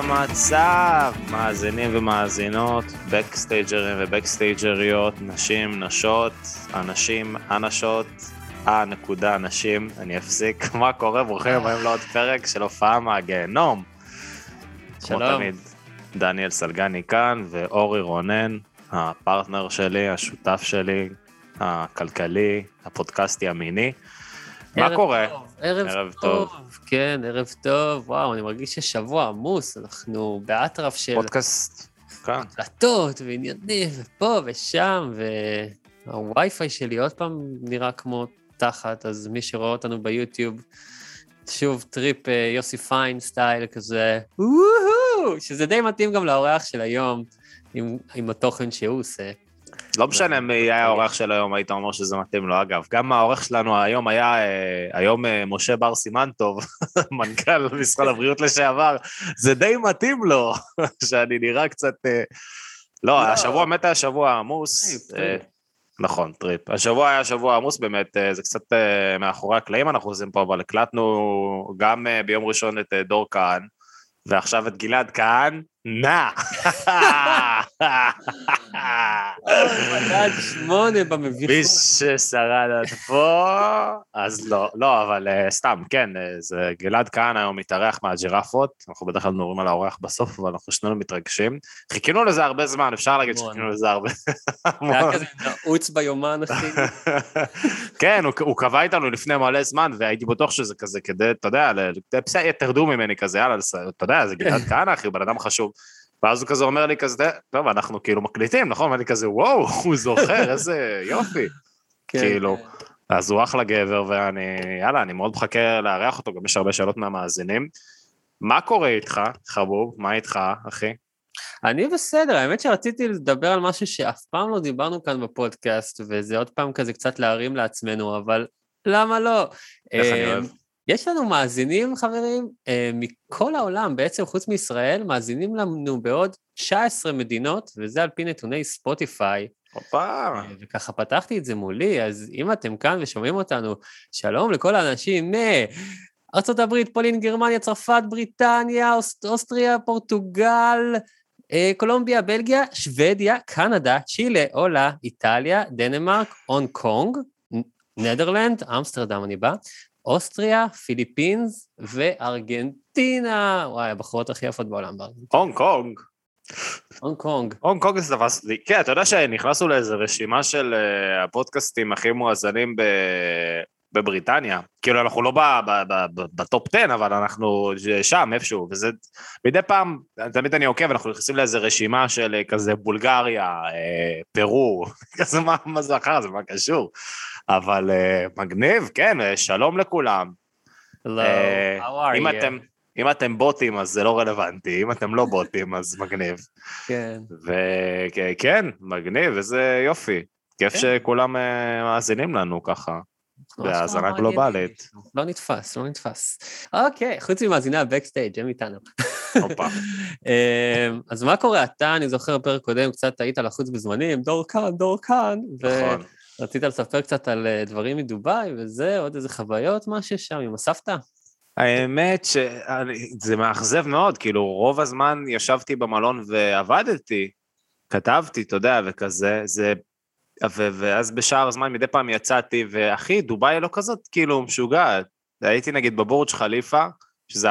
המצב, מאזינים ומאזינות, בקסטייג'רים ובקסטייג'ריות, נשים, נשות, אנשים, אנשות, אה, נקודה, נשים, אני אפסיק. מה קורה? ברוכים הבאים לעוד פרק של הופעה מהגיהנום. שלום. כמו תמיד, דניאל סלגני כאן, ואורי רונן, הפרטנר שלי, השותף שלי, הכלכלי, הפודקאסטי המיני. מה קורה? ערב, ערב טוב. טוב. כן, ערב טוב. וואו, אני מרגיש ששבוע עמוס, אנחנו באטרף של... פודקאסט, כן. הקלטות ועניינים, ופה ושם, והווי-פיי שלי עוד פעם נראה כמו תחת, אז מי שרואה אותנו ביוטיוב, שוב טריפ אה, יוסי פיין style כזה, שזה די מתאים גם לאורח של היום, עם, עם התוכן שהוא עושה. לא משנה מי היה האורח של היום, היית אומר שזה מתאים לו. אגב, גם העורך שלנו היום היה, אה, היום אה, משה בר סימן טוב, מנכ"ל משרד הבריאות לשעבר, זה די מתאים לו, שאני נראה קצת... אה, לא, לא, השבוע באמת היה שבוע עמוס. נכון, טריפ. השבוע היה שבוע עמוס באמת, זה קצת מאחורי הקלעים אנחנו עושים פה, אבל הקלטנו גם ביום ראשון את דור כהן, ועכשיו את גלעד כהנא. מדד שמונה במביכות. מי ששרד עד פה, אז לא, לא, אבל uh, סתם, כן, uh, זה גלעד כהן היום מתארח מהג'ירפות, אנחנו בדרך כלל מדברים על האורח בסוף, אבל אנחנו שנינו מתרגשים. חיכינו לזה הרבה זמן, אפשר להגיד שחיכינו לזה הרבה. זה היה כזה נעוץ ביומן, אחי. כן, הוא קבע איתנו לפני מלא זמן, והייתי בטוח שזה כזה כדי, אתה יודע, תרדו ממני כזה, יאללה, אתה יודע, זה גלעד כהן, אחי, בן אדם חשוב. ואז הוא כזה אומר לי כזה, טוב, אנחנו כאילו מקליטים, נכון? ואני כזה, וואו, הוא זוכר, איזה יופי. כן. כאילו, אז הוא אחלה גבר, ואני, יאללה, אני מאוד מחכה לארח אותו, גם יש הרבה שאלות מהמאזינים. מה קורה איתך, חבוב? מה איתך, אחי? אני בסדר, האמת שרציתי לדבר על משהו שאף פעם לא דיברנו כאן בפודקאסט, וזה עוד פעם כזה קצת להרים לעצמנו, אבל למה לא? איך אני אוהב. יש לנו מאזינים, חברים, אה, מכל העולם, בעצם חוץ מישראל, מאזינים לנו בעוד 19 מדינות, וזה על פי נתוני ספוטיפיי. הופה. אה, וככה פתחתי את זה מולי, אז אם אתם כאן ושומעים אותנו, שלום לכל האנשים הברית, פולין, גרמניה, צרפת, בריטניה, אוס, אוסטריה, פורטוגל, אה, קולומביה, בלגיה, שוודיה, קנדה, צ'ילה, עולה, איטליה, דנמרק, הונג קונג, נדרלנד, אמסטרדם אני בא, אוסטריה, פיליפינס וארגנטינה. וואי, הבחורות הכי יפות בעולם הונג קונג. הונג קונג. הונג קונג זה דבר... כן, אתה יודע שנכנסנו לאיזו רשימה של אה, הפודקאסטים הכי מואזנים ב... בבריטניה. כאילו, אנחנו לא בטופ 10, אבל אנחנו שם איפשהו, וזה... מדי פעם, תמיד אני עוקב, אנחנו נכנסים לאיזו רשימה של אה, כזה בולגריה, אה, פרו, כזה מה, מה זה אחר, זה מה קשור. אבל uh, מגניב, כן, uh, שלום לכולם. Hello, uh, how are אם you? אתם, אם אתם בוטים אז זה לא רלוונטי, אם אתם לא בוטים אז מגניב. כן. וכן, מגניב, איזה יופי. כיף כן. שכולם uh, מאזינים לנו ככה. בהאזנה גלובלית. לא נתפס, לא נתפס. אוקיי, חוץ ממאזיני הבקסטייג', הם איתנו. הופה. אז מה קורה? אתה, אני זוכר פרק קודם, קצת היית לחוץ בזמנים, דור כאן, דור כאן. נכון. רצית לספר קצת על אה, דברים מדובאי וזה, עוד איזה חוויות, מה שיש שם עם הסבתא? האמת שזה מאכזב מאוד, כאילו רוב הזמן ישבתי במלון ועבדתי, כתבתי, אתה יודע, וכזה, זה... ו- ואז בשאר הזמן מדי פעם יצאתי, ואחי, דובאי לא כזאת כאילו משוגעת. הייתי נגיד בבורג' חליפה, שזה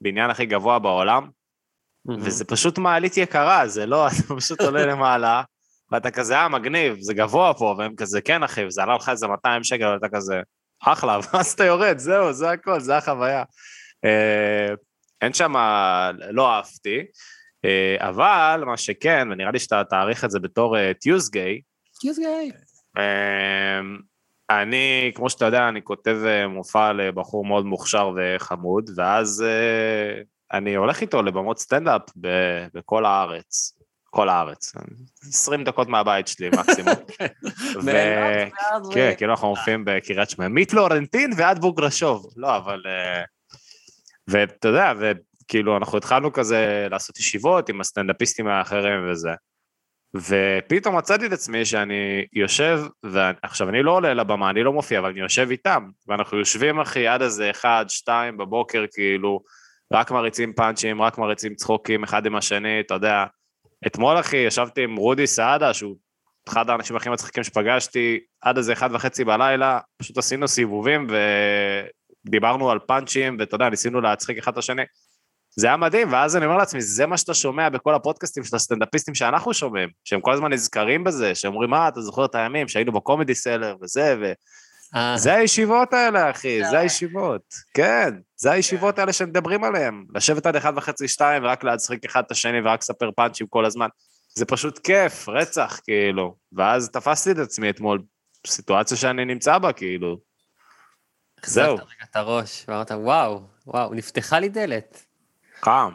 הבניין הכי גבוה בעולם, mm-hmm. וזה פשוט מעלית יקרה, זה לא, אתה פשוט עולה למעלה, ואתה כזה, אה, מגניב, זה גבוה פה, והם כזה, כן, אחי, וזה עלה לך איזה 200 שקל, ואתה כזה, אחלה, ואז אתה יורד, זהו, זה הכל, זה החוויה. Uh, אין שם, לא אהבתי, אה, אבל מה שכן, ונראה לי שאתה תעריך את זה בתור טיוזגיי, קיוזגיי. אני, כמו שאתה יודע, אני כותב אה, מופע לבחור מאוד מוכשר וחמוד, ואז אה, אני הולך איתו לבמות סטנדאפ בכל הארץ. כל הארץ. 20 דקות מהבית שלי מקסימום. ו... כן, ו- כאילו אנחנו מופיעים בקריית שמונה, מפלורנטין ועד בוגרשוב. לא, אבל... אה, ואתה יודע, וכאילו אנחנו התחלנו כזה לעשות ישיבות עם הסטנדאפיסטים האחרים וזה. ופתאום מצאתי את עצמי שאני יושב, ועכשיו אני לא עולה לבמה, אני לא מופיע, אבל אני יושב איתם, ואנחנו יושבים אחי עד איזה אחד, שתיים בבוקר, כאילו, רק מריצים פאנצ'ים, רק מריצים צחוקים אחד עם השני, אתה יודע. אתמול אחי, ישבתי עם רודי סעדה, שהוא אחד האנשים הכי מצחיקים שפגשתי, עד איזה אחד וחצי בלילה, פשוט עשינו סיבובים ודיברנו על פאנצ'ים, ואתה יודע, ניסינו להצחיק אחד את השני. זה היה מדהים, ואז אני אומר לעצמי, זה מה שאתה שומע בכל הפודקאסטים של הסטנדאפיסטים שאנחנו שומעים, שהם כל הזמן נזכרים בזה, שאומרים, מה, אתה זוכר את הימים שהיינו בקומדי סלר וזה, אה, וזה הישיבות האלה, אחי, זה הישיבות. כן, זה הישיבות האלה שמדברים עליהן. לשבת עד אחד וחצי, שתיים, ורק להצחיק אחד את השני, ורק לספר פאנצ'ים כל הזמן. זה פשוט כיף, רצח, כאילו. ואז תפסתי את עצמי אתמול, סיטואציה שאני נמצא בה, כאילו. זהו. החזקת רגע את הראש, ואמרת, וואו, וואו, נפתחה לי דלת. חם.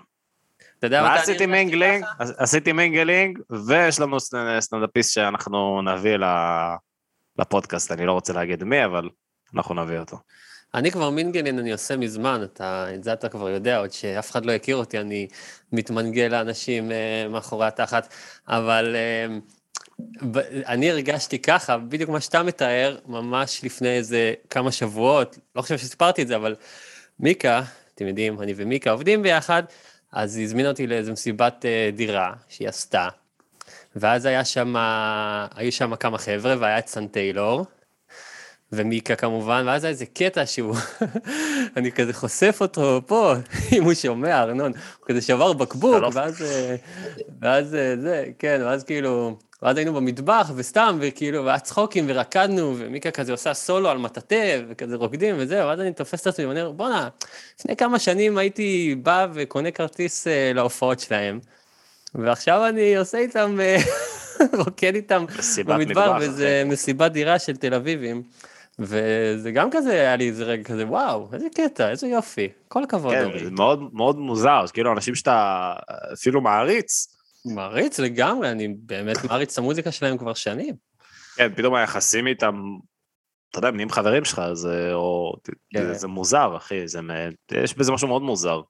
אתה יודע ואז מתי עשיתי mingling? עשיתי mingling, ויש לנו סטנ- סטנדאפיסט שאנחנו נביא לפודקאסט, אני לא רוצה להגיד מי, אבל אנחנו נביא אותו. אני כבר mingling אני עושה מזמן, אתה, את זה אתה כבר יודע, עוד שאף אחד לא הכיר אותי, אני מתמנגל לאנשים אה, מאחורי התחת, אבל אה, ב, אני הרגשתי ככה, בדיוק מה שאתה מתאר, ממש לפני איזה כמה שבועות, לא חושב שסיפרתי את זה, אבל מיקה, אתם יודעים, אני ומיקה עובדים ביחד, אז היא הזמינה אותי לאיזו מסיבת אה, דירה שהיא עשתה, ואז היה שם, היו שם כמה חבר'ה, והיה את סן טיילור, ומיקה כמובן, ואז היה איזה קטע שהוא, אני כזה חושף אותו פה, אם הוא שומע, ארנון, הוא כזה שבר בקבוק, ואז, אה, ואז אה, זה, כן, ואז כאילו, ואז היינו במטבח, וסתם, וכאילו, והיה צחוקים, ורקדנו, ומיקה כזה עושה סולו על מטאטא, וכזה רוקדים וזה, ואז אני תופס את עצמי ואני אומר, בואנה, לפני כמה שנים הייתי בא וקונה כרטיס אה, להופעות שלהם, ועכשיו אני עושה איתם, רוקד איתם במדבר, וזה. מסיבת דירה של תל אביבים. וזה גם כזה, היה לי איזה רגע כזה, וואו, איזה קטע, איזה יופי. כל הכבוד, כן. זה מאוד מאוד מוזר, כאילו אנשים שאתה אפילו מעריץ, מעריץ לגמרי, אני באמת מעריץ את המוזיקה שלהם כבר שנים. כן, פתאום היחסים איתם, אתה יודע, הם נהיים חברים שלך, זה, או, כן. זה, זה מוזר, אחי, זה, יש בזה משהו מאוד מוזר.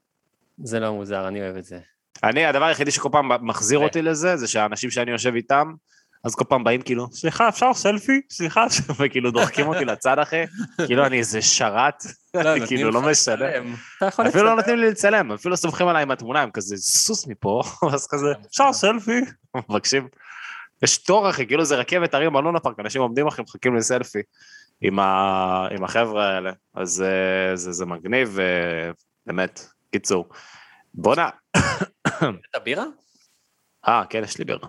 זה לא מוזר, אני אוהב את זה. אני, הדבר היחידי שכל פעם מחזיר כן. אותי לזה, זה שהאנשים שאני יושב איתם, אז כל פעם באים כאילו, סליחה, אפשר סלפי? סליחה, וכאילו דוחקים אותי לצד, אחי, כאילו אני איזה שרת, נותנים כאילו לא יכול אפילו לא. נותנים לי לצלם, אפילו סומכים עליי עם התמונה, הם כזה, סוס מפה, אז כזה, אפשר סלפי? מבקשים. יש תור, אחי, כאילו זה רכבת הרים בלונה פארק, אנשים עומדים, אחי, מחכים לסלפי עם, ה... עם החבר'ה האלה. אז אה, זה, זה מגניב, אה, באמת. קיצור. בואנה, את הבירה? אה, כן, יש לי בירה.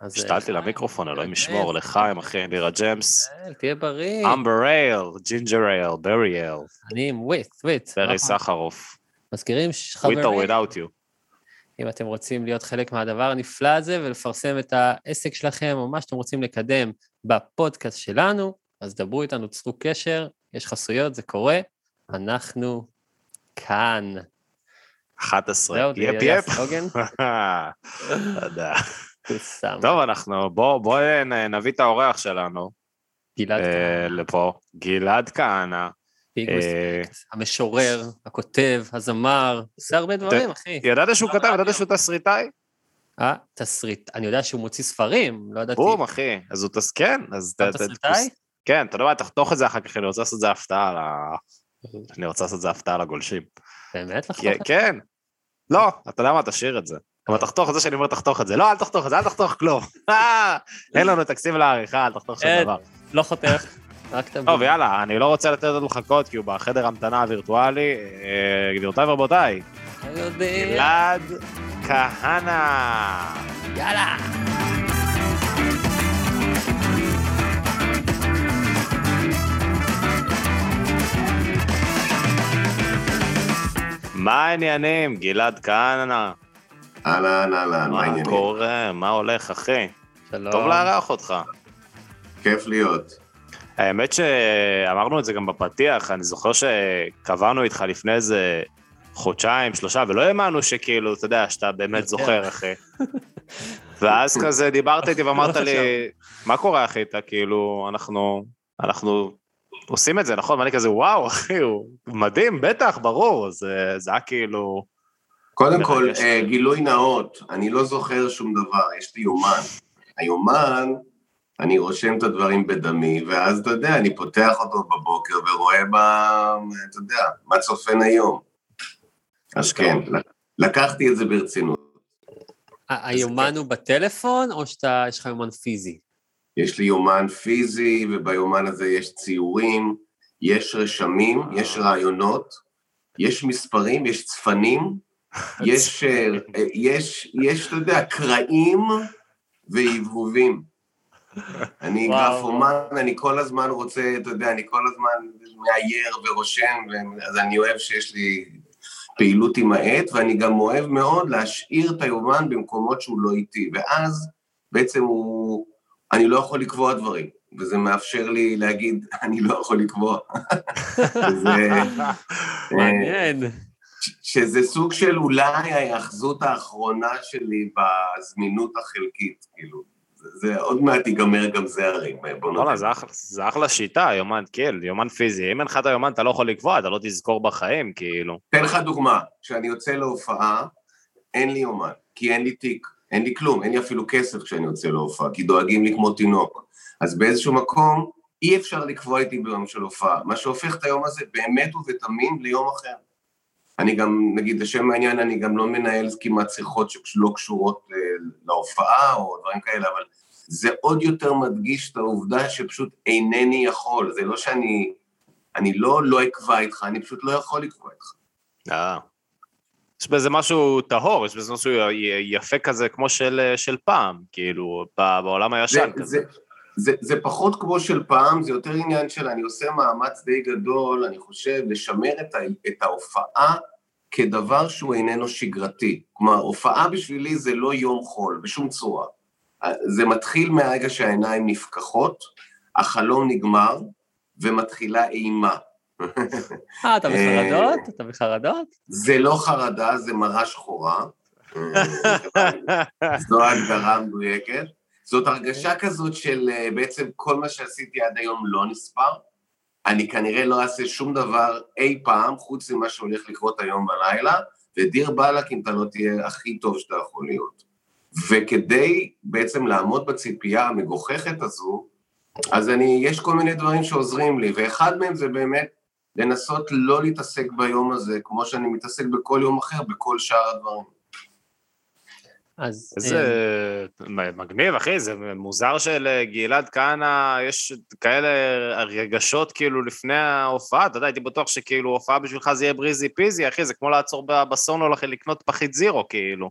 אז, השתלתי אה, למיקרופון, אלוהים אה, ישמור, לחיים, אחי, בירה ג'מס. אה, תהיה בריא. אמבר ale, ginger ale, berry ale, אני עם wheat, wheat. ברי סחרוף. מזכירים, with or חברים, without you. אם אתם רוצים להיות חלק מהדבר הנפלא הזה ולפרסם את העסק שלכם או מה שאתם רוצים לקדם בפודקאסט שלנו, אז דברו איתנו, צרו קשר, יש חסויות, זה קורה, אנחנו כאן. 11, זהו, זה יפ יפ. תודה. טוב, אנחנו, בוא, בוא נביא את האורח שלנו גלעד אה, כהנא, לפה, גלעד כהנא. אה, המשורר, הכותב, הזמר, עושה הרבה דברים, אחי. ידעת שהוא כתב. ידעת שהוא תסריטאי? אה, תסריט. אני יודע שהוא מוציא ספרים, לא ידעתי. בום, אחי. אז הוא תס... כן, אז... אתה תסריטאי? כן, אתה יודע מה, תחתוך את זה אחר כך, אני רוצה לעשות את זה הפתעה ל... אני רוצה לעשות את זה הפתעה לגולשים. באמת לחתוך? כן. לא, אתה יודע מה, תשאיר את זה. אבל תחתוך את זה שאני אומר תחתוך את זה. לא, אל תחתוך את זה, אל תחתוך כלום. אה, אין לנו תקציב לעריכה, אל תחתוך שום אין. דבר. לא חותך, רק תביא. טוב, יאללה, אני לא רוצה לתת עוד לחכות, כי הוא בחדר המתנה הווירטואלי. אה, גבירותיי ורבותיי. גלעד כהנא. יאללה. מה העניינים, גלעד כהנא? אהלן, אהלן, מה מה העניינים? קורה? מה הולך, אחי? שלום. טוב לארח אותך. כיף להיות. האמת שאמרנו את זה גם בפתיח, אני זוכר שקבענו איתך לפני איזה חודשיים, שלושה, ולא האמנו שכאילו, אתה יודע, שאתה באמת זוכר, אחי. ואז כזה דיברת איתי ואמרת לי, מה קורה, אחי, אתה כאילו, אנחנו, אנחנו עושים את זה, נכון? ואני כזה, וואו, אחי, הוא מדהים, בטח, ברור, זה, זה היה כאילו... קודם כל, מרגש. אה, גילוי נאות, אני לא זוכר שום דבר, יש לי יומן. היומן, אני רושם את הדברים בדמי, ואז אתה יודע, אני פותח אותו בבוקר ורואה מה, אתה יודע, מה צופן היום. אז כן, לקחתי את זה ברצינות. היומן הוא בטלפון, או שאתה, יש לך יומן פיזי? יש לי יומן פיזי, וביומן הזה יש ציורים, יש רשמים, יש רעיונות, יש מספרים, יש צפנים, יש, אה, יש, יש, אתה יודע, קרעים והבהובים. אני. גרפומן, אני כל הזמן רוצה, אתה יודע, אני כל הזמן מאייר ורושם, אז אני אוהב שיש לי פעילות עם העט, ואני גם אוהב מאוד להשאיר את היומן במקומות שהוא לא איתי, ואז בעצם הוא, אני לא יכול לקבוע דברים, וזה מאפשר לי להגיד, אני לא יכול לקבוע. וזה, אה, מעניין. שזה סוג של אולי ההיאחזות האחרונה שלי בזמינות החלקית, כאילו. זה, עוד מעט ייגמר גם זה הרי, בוא וואלה, נודה. זה אחלה- זה אחלה שיטה, יומן, כן, יומן פיזי. אם אין לך את היומן, אתה לא יכול לקבוע, אתה לא תזכור בחיים, כאילו. אתן לך דוגמה, כשאני יוצא להופעה, אין לי יומן, כי אין לי תיק, אין לי כלום, אין לי אפילו כסף כשאני יוצא להופעה, כי דואגים לי כמו תינוק. אז באיזשהו מקום, אי אפשר לקבוע איתי ביום של הופעה, מה שהופך את היום הזה באמת ובתמים ליום אחר. אני גם, נגיד, לשם העניין, אני גם לא מנהל כמעט שיחות שלא קשורות אה, להופעה או דברים כאלה, אבל זה עוד יותר מדגיש את העובדה שפשוט אינני יכול, זה לא שאני, אני לא לא אקבע איתך, אני פשוט לא יכול לקבוע איתך. אה. יש בזה משהו טהור, יש בזה משהו יפה כזה, כמו של, של פעם, כאילו, בעולם זה, הישן כזה. זה, זה, זה פחות כמו של פעם, זה יותר עניין של אני עושה מאמץ די גדול, אני חושב, לשמר את, ה, את ההופעה כדבר שהוא איננו שגרתי. כלומר, הופעה בשבילי זה לא יום חול, בשום צורה. זה מתחיל מהרגע שהעיניים נפקחות, החלום נגמר, ומתחילה אימה. אה, אתה בחרדות? אתה בחרדות? זה לא חרדה, זה מראה שחורה. זו ההגדרה המדויקת. זאת הרגשה כזאת של אה, בעצם כל מה שעשיתי עד היום לא נספר. אני כנראה לא אעשה שום דבר אי פעם, חוץ ממה שהולך לקרות היום בלילה, ודיר באלק אם אתה לא תהיה הכי טוב שאתה יכול להיות. וכדי בעצם לעמוד בציפייה המגוחכת הזו, אז אני, יש כל מיני דברים שעוזרים לי, ואחד מהם זה באמת לנסות לא להתעסק ביום הזה, כמו שאני מתעסק בכל יום אחר, בכל שאר הדברים. אז... איזה מגניב, אחי, זה מוזר שלגלעד כהנא יש כאלה רגשות כאילו לפני ההופעה, אתה יודע, הייתי בטוח שכאילו הופעה בשבילך זה יהיה בריזי פיזי, אחי, זה כמו לעצור ב- בסונול אחי לקנות פחית זירו, כאילו.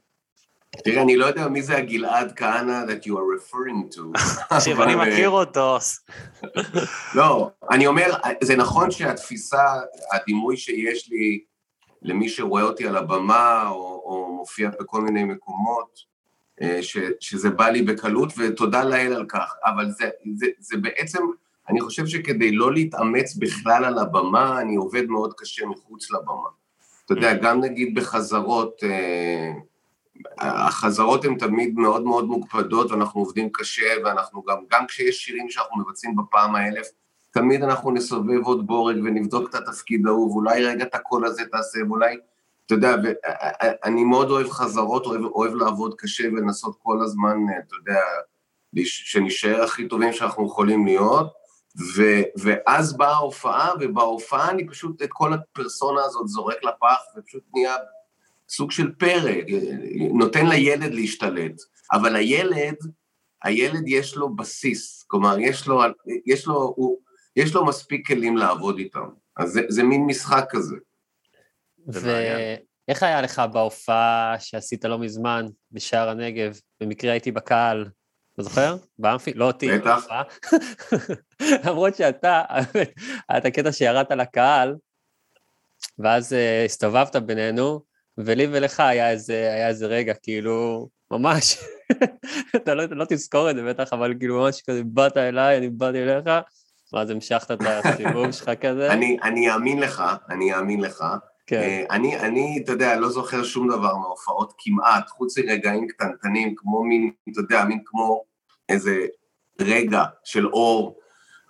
תראה, אני לא יודע מי זה הגלעד כהנא that you are referring to. תקשיב, אני אה, מכיר אותו. לא, אני אומר, זה נכון שהתפיסה, הדימוי שיש לי למי שרואה אותי על הבמה, או, או מופיע בכל מיני מקומות, אה, ש, שזה בא לי בקלות, ותודה לאל על כך, אבל זה, זה, זה בעצם, אני חושב שכדי לא להתאמץ בכלל על הבמה, אני עובד מאוד קשה מחוץ לבמה. אתה יודע, גם נגיד בחזרות, אה, החזרות הן תמיד מאוד מאוד מוקפדות, ואנחנו עובדים קשה, ואנחנו גם, גם כשיש שירים שאנחנו מבצעים בפעם האלף, תמיד אנחנו נסובב עוד בורג ונבדוק את התפקיד ההוא, ואולי רגע את הקול הזה תעשה, ואולי, אתה יודע, ואני מאוד אוהב חזרות, אוהב, אוהב לעבוד קשה ולנסות כל הזמן, אתה יודע, שנשאר הכי טובים שאנחנו יכולים להיות, ו, ואז באה ההופעה, ובהופעה אני פשוט את כל הפרסונה הזאת זורק לפח, ופשוט נהיה סוג של פרק, נותן לילד להשתלט, אבל הילד, הילד יש לו בסיס, כלומר, יש לו, יש לו, הוא, יש לו מספיק כלים לעבוד איתם, אז זה, זה מין משחק כזה. ואיך היה לך בהופעה שעשית לא מזמן בשער הנגב? במקרה הייתי בקהל, אתה זוכר? באמפי? לא אותי. בטח. למרות שאתה, היה את הקטע שירדת לקהל, ואז אה, הסתובבת בינינו, ולי ולך היה איזה, היה איזה רגע, כאילו, ממש, אתה לא, לא תזכור את זה בטח, אבל כאילו ממש כזה, באת אליי, אני באתי אליך, ואז המשכת את הסיבוב שלך כזה. אני, אני אאמין לך, אני אאמין לך. כן, אה, אני, אני, אתה יודע, לא זוכר שום דבר מההופעות כמעט, חוץ מרגעים קטנטנים, כמו מין, אתה יודע, מין כמו איזה רגע של אור,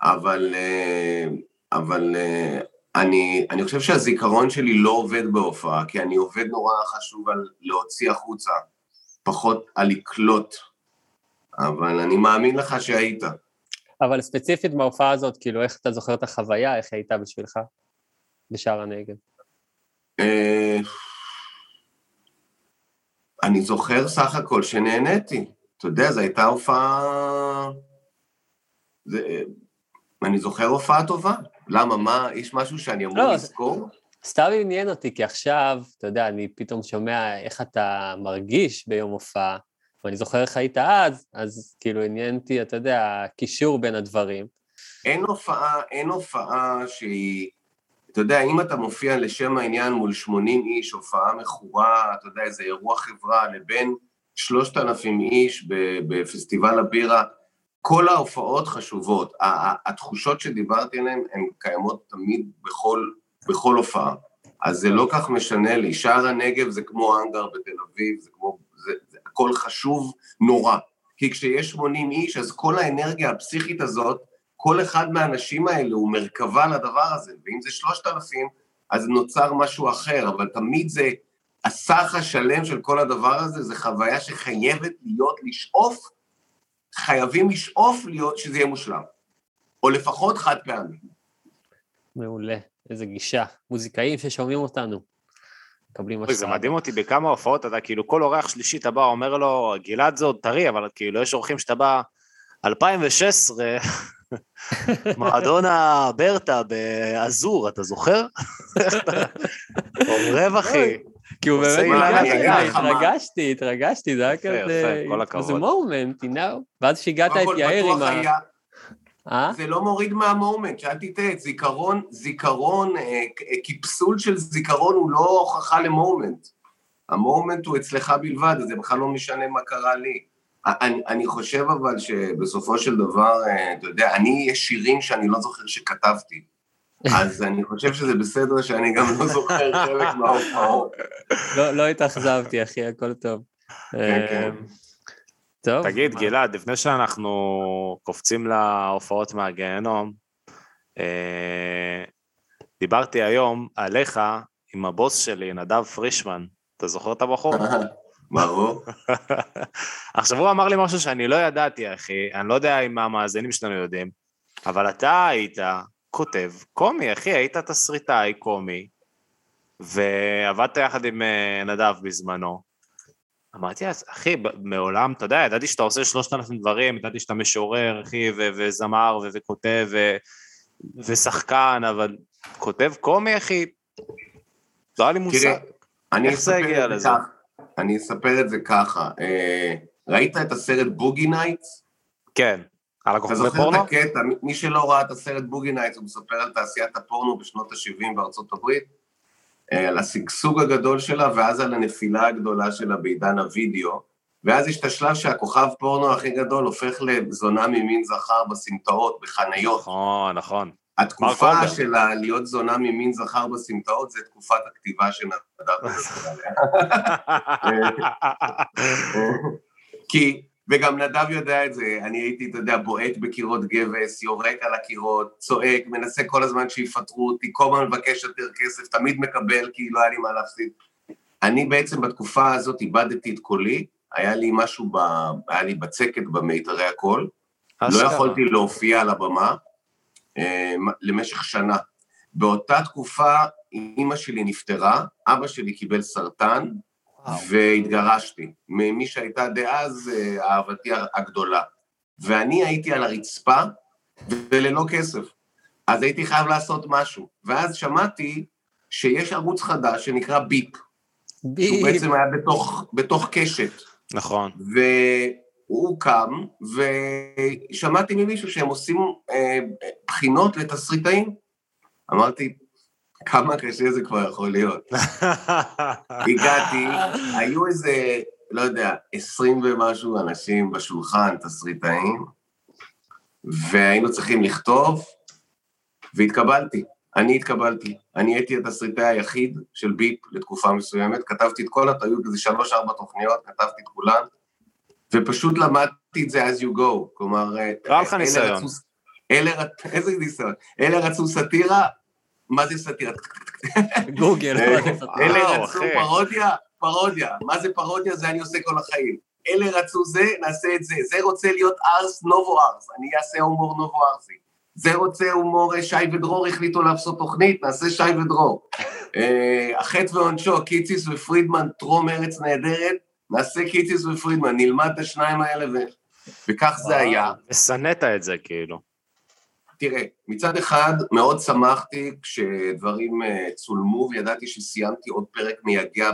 אבל, אה, אבל אה, אני, אני חושב שהזיכרון שלי לא עובד בהופעה, כי אני עובד נורא חשוב על להוציא החוצה, פחות על לקלוט, אבל אני מאמין לך שהיית. אבל ספציפית בהופעה הזאת, כאילו, איך אתה זוכר את החוויה, איך הייתה בשבילך בשער הנגב? אה, אני זוכר סך הכל שנהניתי. אתה יודע, זו הייתה הופעה... זה... אני זוכר הופעה טובה. למה? מה, יש משהו שאני אמור לא, לזכור? סתם עניין אותי, כי עכשיו, אתה יודע, אני פתאום שומע איך אתה מרגיש ביום הופעה, ואני זוכר איך היית אז, אז כאילו עניין אותי, אתה יודע, קישור בין הדברים. אין הופעה, אין הופעה שהיא... אתה יודע, אם אתה מופיע לשם העניין מול 80 איש, הופעה מכורה, אתה יודע, איזה אירוע חברה, לבין 3,000 איש בפסטיבל הבירה, כל ההופעות חשובות. התחושות שדיברתי עליהן הן קיימות תמיד בכל, בכל הופעה. אז זה לא כך משנה לי. שער הנגב זה כמו האנגר בתל אביב, זה כמו... זה, זה הכל חשוב נורא. כי כשיש 80 איש, אז כל האנרגיה הפסיכית הזאת, כל אחד מהאנשים האלה הוא מרכבה לדבר הזה, ואם זה 3,000, אז נוצר משהו אחר, אבל תמיד זה, הסך השלם של כל הדבר הזה, זה חוויה שחייבת להיות, לשאוף, חייבים לשאוף להיות שזה יהיה מושלם. או לפחות חד פעמי. מעולה, איזה גישה. מוזיקאים ששומעים אותנו, מקבלים זה. מדהים אותי בכמה הופעות, אתה כאילו, כל אורח שלישי אתה בא, אומר לו, גלעד זה עוד טרי, אבל כאילו, יש אורחים שאתה בא, 2016, מועדונה ברטה באזור, אתה זוכר? עורב, אחי. כי הוא באמת התרגשתי. התרגשתי, התרגשתי, זה היה כזה... זה moment? ואז שיגעת את יאיר עם ה... אה? זה לא מוריד מה moment, שאל תטעה, זיכרון, זיכרון, אה, ק- קיפסול של זיכרון הוא לא הוכחה ל moment. ה moment הוא אצלך בלבד, אז זה בכלל לא משנה מה קרה לי. אני, אני חושב אבל שבסופו של דבר, אה, אתה יודע, אני, יש שירים שאני לא זוכר שכתבתי. אז אני חושב שזה בסדר שאני גם לא זוכר חלק מההופעות. לא- לא התאכזבתי, אחי, הכל טוב. כן, כן. אה, טוב. תגיד, גלעד, לפני שאנחנו קופצים להופעות מהגיהנום, אה, דיברתי היום עליך עם הבוס שלי, נדב פרישמן. אתה זוכר את הבחור? ברור. עכשיו, הוא אמר לי משהו שאני לא ידעתי, אחי, אני לא יודע אם המאזינים שלנו יודעים, אבל אתה היית כותב קומי, אחי, היית תסריטאי קומי, ועבדת יחד עם אה, נדב בזמנו. אמרתי, אז אחי, מעולם, אתה יודע, ידעתי שאתה עושה שלושת אלפים דברים, ידעתי שאתה משורר, אחי, ו- וזמר, ו- וכותב, ו- ושחקן, אבל כותב קומי, אחי, לא היה לי מושג. תראה, אני איך זה הגיע לזה? אני אספר את זה ככה. אה, ראית את הסרט Boogie Nights? כן. על אתה הכוכבי זוכר את פורנו? הקטע, מי- מי שלא ראה את הסרט Boogie Nights, הוא מספר על תעשיית הפורנו בשנות ה-70 בארצות הברית, אה, על השגשוג הגדול שלה, ואז על הנפילה הגדולה שלה בעידן הווידאו, ואז יש את השלב שהכוכב פורנו הכי גדול הופך לזונה ממין זכר בסמטאות, בחניות. נכון, נכון. התקופה. של להיות זונה ממין זכר בסמטאות זה תקופת הכתיבה שנדב מדבר עליה. כי, וגם נדב יודע את זה, אני הייתי, אתה יודע, בועט בקירות גבס, יורק על הקירות, צועק, מנסה כל הזמן שיפטרו אותי, כל הזמן מבקש יותר כסף, תמיד מקבל, כי לא היה לי מה להפסיד. אני בעצם בתקופה הזאת איבדתי את קולי, היה לי משהו, ב, היה לי בצקת במיתרי הקול, לא. יכולתי להופיע על הבמה למשך שנה. באותה תקופה אימא שלי נפטרה, אבא שלי קיבל סרטן, והתגרשתי, ממי שהייתה דאז אה, אהבתי הגדולה. ואני הייתי על הרצפה וללא כסף. אז הייתי חייב לעשות משהו. ואז שמעתי שיש ערוץ חדש שנקרא ביפ, שהוא ביפ. בעצם היה בתוך, בתוך קשת. נכון. והוא קם, ושמעתי ממישהו שהם עושים אה, בחינות לתסריטאים. אמרתי, כמה קשה זה כבר יכול להיות. הגעתי, היו איזה, לא יודע, עשרים ומשהו אנשים בשולחן, תסריטאים, והיינו צריכים לכתוב, והתקבלתי. אני התקבלתי. אני הייתי התסריטאי היחיד של ביפ לתקופה מסוימת, כתבתי את כל הטעויות, איזה שלוש-ארבע תוכניות, כתבתי את כולן, ופשוט למדתי את זה as you go. כלומר, אה, לא היה לך ניסיון. איזה ניסיון? אלה רצו סאטירה, מה זה סאטירה? גוגל, אה? אלה רצו. פרודיה, פרודיה. מה זה פרודיה? זה אני עושה כל החיים. אלה רצו זה, נעשה את זה. זה רוצה להיות ארס, נובו ארס. אני אעשה הומור נובו ארסי. זה רוצה הומור, אה, שי ודרור החליטו לעשות תוכנית, נעשה שי ודרור. אה, החטא ועונשו, קיציס ופרידמן, טרום ארץ נהדרת, נעשה קיציס ופרידמן, נלמד את השניים האלה, ו... וכך זה היה. ושנאת את זה, כאילו. תראה, מצד אחד מאוד שמחתי כשדברים אה, צולמו וידעתי שסיימתי עוד פרק מייגע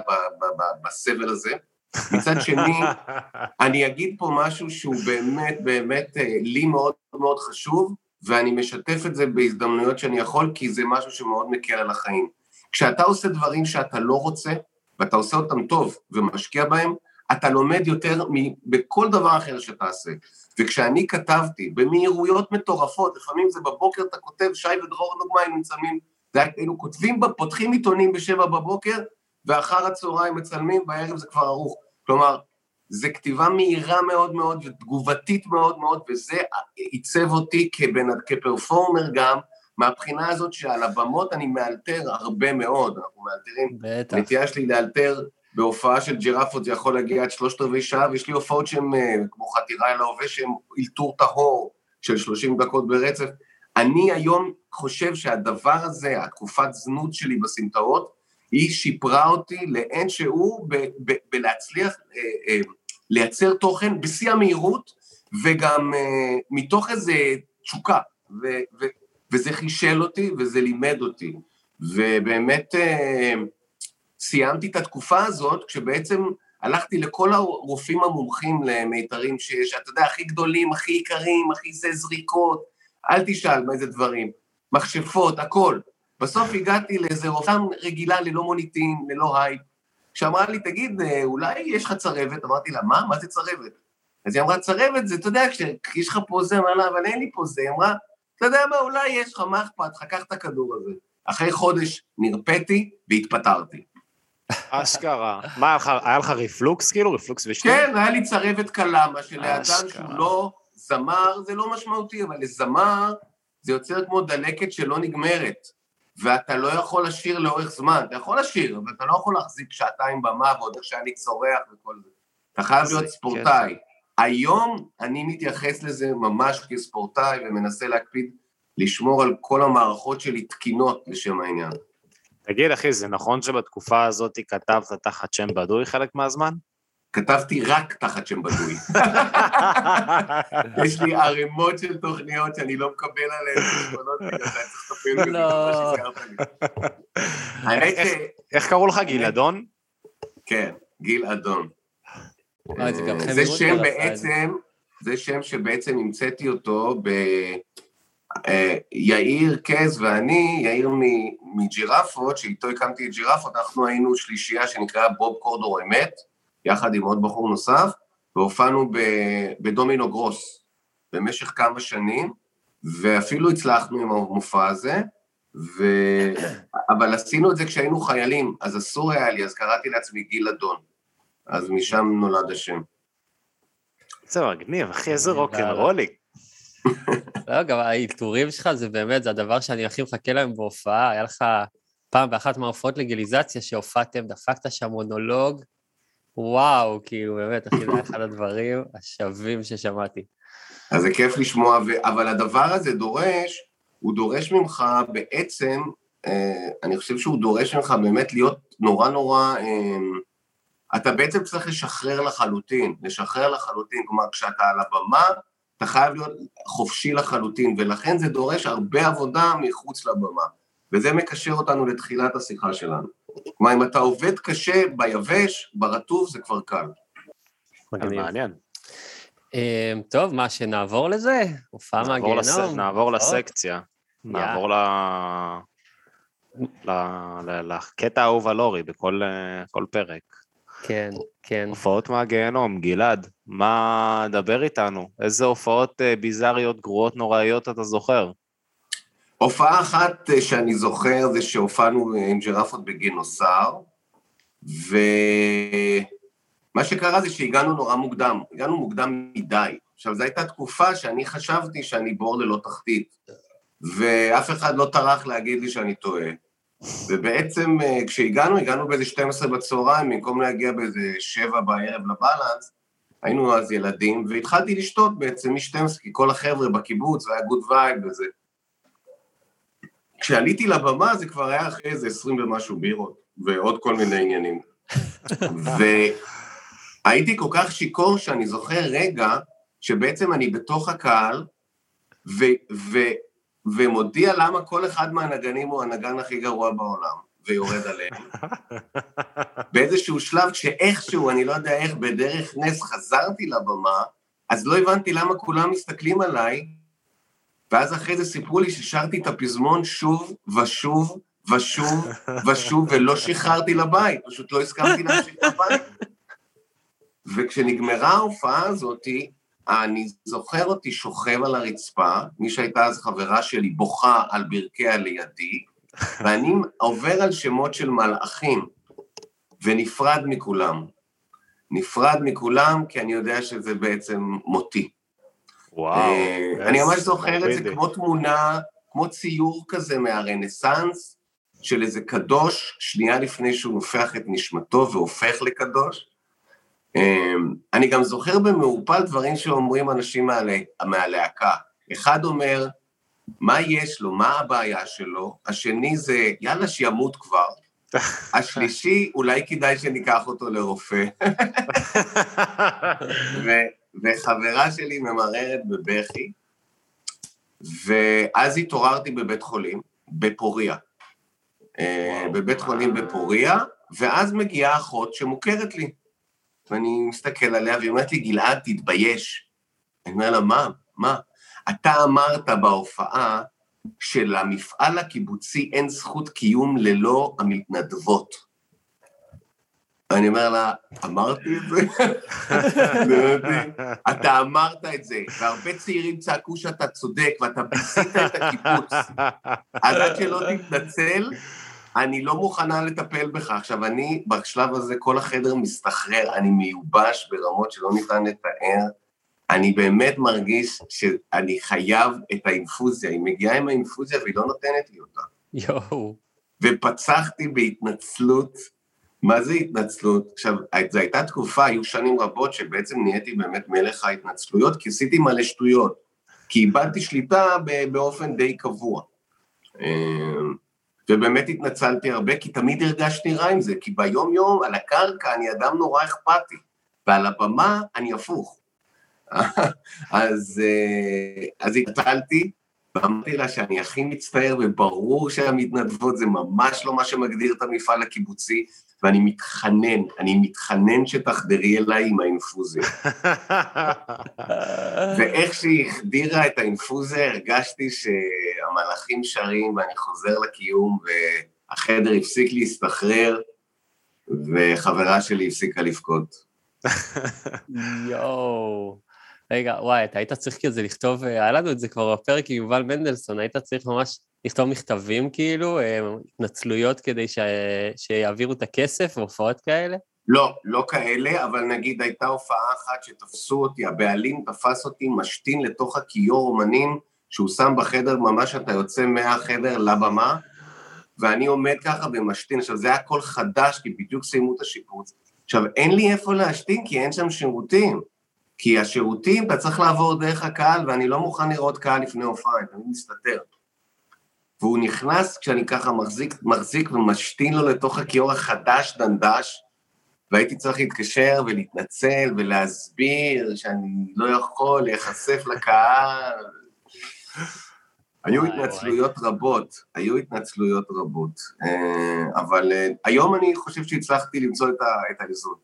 בסבל הזה. מצד שני, אני אגיד פה משהו שהוא באמת באמת אה, לי מאוד מאוד חשוב, ואני משתף את זה בהזדמנויות שאני יכול, כי זה משהו שמאוד מקל על החיים. כשאתה עושה דברים שאתה לא רוצה, ואתה עושה אותם טוב ומשקיע בהם, אתה לומד יותר מבכל דבר אחר שתעשה. וכשאני כתבתי במהירויות מטורפות, לפעמים זה בבוקר אתה כותב, שי ודרור דוגמה, היינו היה- היינו כותבים, פותחים עיתונים בשבע בבוקר, ואחר הצהריים מצלמים, בערב זה כבר ערוך. כלומר, זה כתיבה מהירה מאוד מאוד ותגובתית מאוד מאוד, וזה עיצב אותי כבן, כפרפורמר גם, מהבחינה הזאת שעל הבמות אני מאלתר הרבה מאוד, אנחנו מאלתרים בטח. הנטייה שלי לאלתר בהופעה של ג'ירפות, זה יכול להגיע עד שלושת רבעי שעה, ויש לי הופעות שהן אה, כמו חתירה אל ההווה, שהן אלתור טהור של 30 דקות ברצף. אני היום חושב שהדבר הזה, התקופת זנות שלי בסמטאות, היא שיפרה אותי לאין ב- ב- בלהצליח אה, אה, לייצר תוכן בשיא המהירות, וגם אה, מתוך איזה תשוקה, ו- ו- וזה חישל אותי וזה לימד אותי. ובאמת, אה, סיימתי את התקופה הזאת, כשבעצם הלכתי לכל הרופאים המומחים למיתרים שיש, אתה יודע, הכי גדולים, הכי יקרים, הכי זה זריקות, אל תשאל איזה דברים, מכשפות, הכל. בסוף הגעתי לאיזה רופאה רגילה ללא מוניטין, ללא הייפ, שאמרה לי, תגיד, אה, אולי יש לך צרבת? אמרתי לה, מה? מה זה צרבת? אז היא אמרה, צרבת זה, אתה יודע, כשיש לך פה זה, אמרה לה, אבל אין לי פה זה. היא אמרה, אתה יודע מה, אולי יש לך, מה אכפת לך, קח את הכדור הזה. אחרי חודש נרפאתי והתפטרתי. אשכרה. מה, היה לך- היה לך רפלוקס, כאילו? רפלוקס ושתי? כן, היה לי צרבת קלה, מה שלאדם. שהוא לא זמר זה לא משמעותי, אבל לזמר זה יוצר כמו דלקת שלא נגמרת, ואתה לא יכול לשיר לאורך זמן. אתה יכול לשיר, אבל אתה לא יכול להחזיק שעתיים במה ועוד איך שאני צורח וכל זה. אתה חייב להיות ספורטאי. היום אני מתייחס לזה ממש כספורטאי ומנסה להקפיד לשמור על כל המערכות שלי תקינות לשם העניין. תגיד, אחי, זה נכון שבתקופה הזאת כתבת תחת שם בדוי חלק מהזמן? כתבתי רק תחת שם בדוי. יש לי ערימות של תוכניות שאני לא מקבל עליהן חשבונות, בגלל זה אני צריך לטפל בזה, לא. מה שהזכרת לי. האמת ש... איך קראו לך, גלעדון? כן, גיל אדון. אה, זה אה, זה שם. בעצם, זה שם שבעצם המצאתי אותו ב... אה, יאיר קז ואני, יאיר מג'ירפות, שאיתו הקמתי את ג'ירפות, אנחנו היינו שלישייה שנקראה בוב קורדור אמת, יחד עם עוד בחור נוסף, והופענו בדומינו גרוס במשך כמה שנים, ואפילו הצלחנו עם המופע הזה, ו... אבל עשינו את זה כשהיינו חיילים, אז אסור היה לי, אז קראתי לעצמי גיל אדון. אז משם נולד השם. זה מגניב, אחי, איזה רוקנרולי. לא, גם האלתורים שלך זה באמת, זה הדבר שאני הכי מחכה להם בהופעה. היה לך פעם באחת מההופעות לגליזציה שהופעתם, דפקת שם מונולוג, וואו, כאילו, באמת, אחי, זה אחד הדברים השווים ששמעתי. אז זה כיף לשמוע, ו... אבל הדבר הזה דורש, הוא דורש ממך בעצם, אה, אני חושב שהוא דורש ממך באמת להיות נורא נורא, אה, אתה בעצם צריך לשחרר לחלוטין, לשחרר לחלוטין, כלומר, כשאתה על הבמה, אתה חייב להיות חופשי לחלוטין, ולכן זה דורש הרבה עבודה מחוץ לבמה, וזה מקשר אותנו לתחילת השיחה שלנו. כלומר, אם אתה עובד קשה ביבש, ברטוב זה כבר קל. מעניין. אמ, טוב, מה, שנעבור לזה? הופעה מהגיהנום? נעבור טוב. לסקציה. נעבור ל... ל- ל- לקטע האהוב על אורי בכל אה, כל פרק. כן, כן. הופעות מהגיהנום, גלעד, מה, דבר איתנו, איזה הופעות אה, ביזריות, גרועות, נוראיות אתה זוכר? הופעה אחת אה, שאני זוכר זה שהופענו עם ג'רפות בגינוסר, ומה שקרה זה שהגענו נורא מוקדם, הגענו מוקדם מדי. עכשיו, זו הייתה תקופה שאני חשבתי שאני בור ללא תחתית, ואף אחד לא טרח להגיד לי שאני טועה. ובעצם אה, כשהגענו, הגענו באיזה 12 בצהריים, במקום להגיע באיזה 7 בערב לבלנס, היינו אז ילדים, והתחלתי לשתות בעצם מ-12, כי כל החבר'ה בקיבוץ, והיה good vibe וזה. כשעליתי לבמה זה כבר היה אחרי איזה 20 ומשהו בירות, ועוד כל מיני עניינים. והייתי כל כך שיכור שאני זוכר רגע שבעצם אני בתוך הקהל, ו, ו, ומודיע למה כל אחד מהנגנים הוא הנגן הכי גרוע בעולם, ויורד עליהם. באיזשהו שלב, כשאיכשהו, אני לא יודע איך, בדרך נס חזרתי לבמה, אז לא הבנתי למה כולם מסתכלים עליי, ואז אחרי זה סיפרו לי ששרתי את הפזמון שוב ושוב ושוב ושוב, ולא שחררתי לבית, פשוט לא הסכמתי להמשיך לבית. וכשנגמרה ההופעה הזאתי, אני זוכר אותי שוכב על הרצפה, מי שהייתה אז חברה שלי בוכה על ברכיה לידי, ואני עובר על שמות של מלאכים, ונפרד מכולם. נפרד מכולם, כי אני יודע שזה בעצם מותי. וואו. אה, אני ממש זוכר את זה. כמו תמונה, כמו ציור כזה מהרנסאנס, של איזה קדוש, שנייה לפני שהוא הופך את נשמתו והופך לקדוש. אמ, אני גם זוכר במעורפל דברים שאומרים אנשים מהלה- מהלהקה. אחד אומר, מה יש לו, מה הבעיה שלו? השני זה, יאללה, שימות כבר. השלישי, אולי כדאי שניקח אותו לרופא. ו- וחברה שלי ממררת בבכי, ואז התעוררתי בבית חולים, בפוריה. אה, בבית חולים בפוריה, ואז מגיעה אחות שמוכרת לי. ואני מסתכל עליה, והיא אומרת לי, גלעד, תתבייש. אני אומר לה, מה? מה? אתה אמרת בהופעה שלמפעל הקיבוצי אין זכות קיום ללא המתנדבות. אני אומר לה, אמרתי את זה? לא. אתה אמרת את זה, והרבה צעירים צעקו שאתה צודק, ואתה ביסית את הקיבוץ. אז עד שלא תתנצל, אני לא מוכנה לטפל בך. עכשיו, אני, בשלב הזה, כל החדר מסתחרר, אני מיובש ברמות שלא ניתן לתאר. אני באמת מרגיש שאני חייב את האינפוזיה. היא מגיעה עם האינפוזיה והיא לא נותנת לי אותה. יואו. ופצחתי בהתנצלות. מה זה התנצלות? עכשיו, זו הייתה תקופה, היו שנים רבות שבעצם נהייתי באמת מלך ההתנצלויות, כי עשיתי מלא שטויות. כי איבדתי שליטה באופן די קבוע. אמ, ובאמת התנצלתי הרבה, כי תמיד הרגשתי רע עם זה, כי ביום-יום, על הקרקע, אני אדם נורא אכפתי, ועל הבמה, אני הפוך. אז, אה, אז התנצלתי, ואמרתי לה שאני הכי מצטער, וברור שהמתנדבות זה ממש לא מה שמגדיר את המפעל הקיבוצי, ואני מתחנן, אני מתחנן שתחדרי אליי עם האינפוזיה. ואיך שהיא החדירה את האינפוזיה, הרגשתי שהמלאכים שרים ואני חוזר לקיום, והחדר הפסיק להסתחרר, וחברה שלי הפסיקה לבכות. יואו. רגע, וואי, אתה היית צריך כזה לכתוב, אה, היה לנו את זה כבר בפרק עם יובל מנדלסון, היית צריך ממש לכתוב מכתבים כאילו, אה, התנצלויות כדי ש... שיעבירו את הכסף והופעות כאלה? לא, לא כאלה, אבל נגיד הייתה הופעה אחת שתפסו אותי, הבעלים תפס אותי משתין לתוך הכיור אומנים שהוא שם בחדר, ממש אתה יוצא מהחדר לבמה, ואני עומד ככה במשתין. עכשיו, זה היה קול חדש, כי בדיוק סיימו את השיפוץ. עכשיו, אין לי איפה להשתין, כי אין שם שירותים. כי השירותים, אתה צריך לעבור דרך הקהל, ואני לא מוכן לראות קהל לפני הופעה, אני מסתתר. והוא נכנס כשאני ככה מחזיק, מחזיק ומשתין לו לתוך הכיור החדש דנדש, והייתי צריך להתקשר ולהתנצל ולהסביר שאני לא יכול להיחשף לקהל. היו התנצלויות רבות, היו התנצלויות רבות, אה, אבל אה, היום אני חושב שהצלחתי למצוא את ה- את האיזון.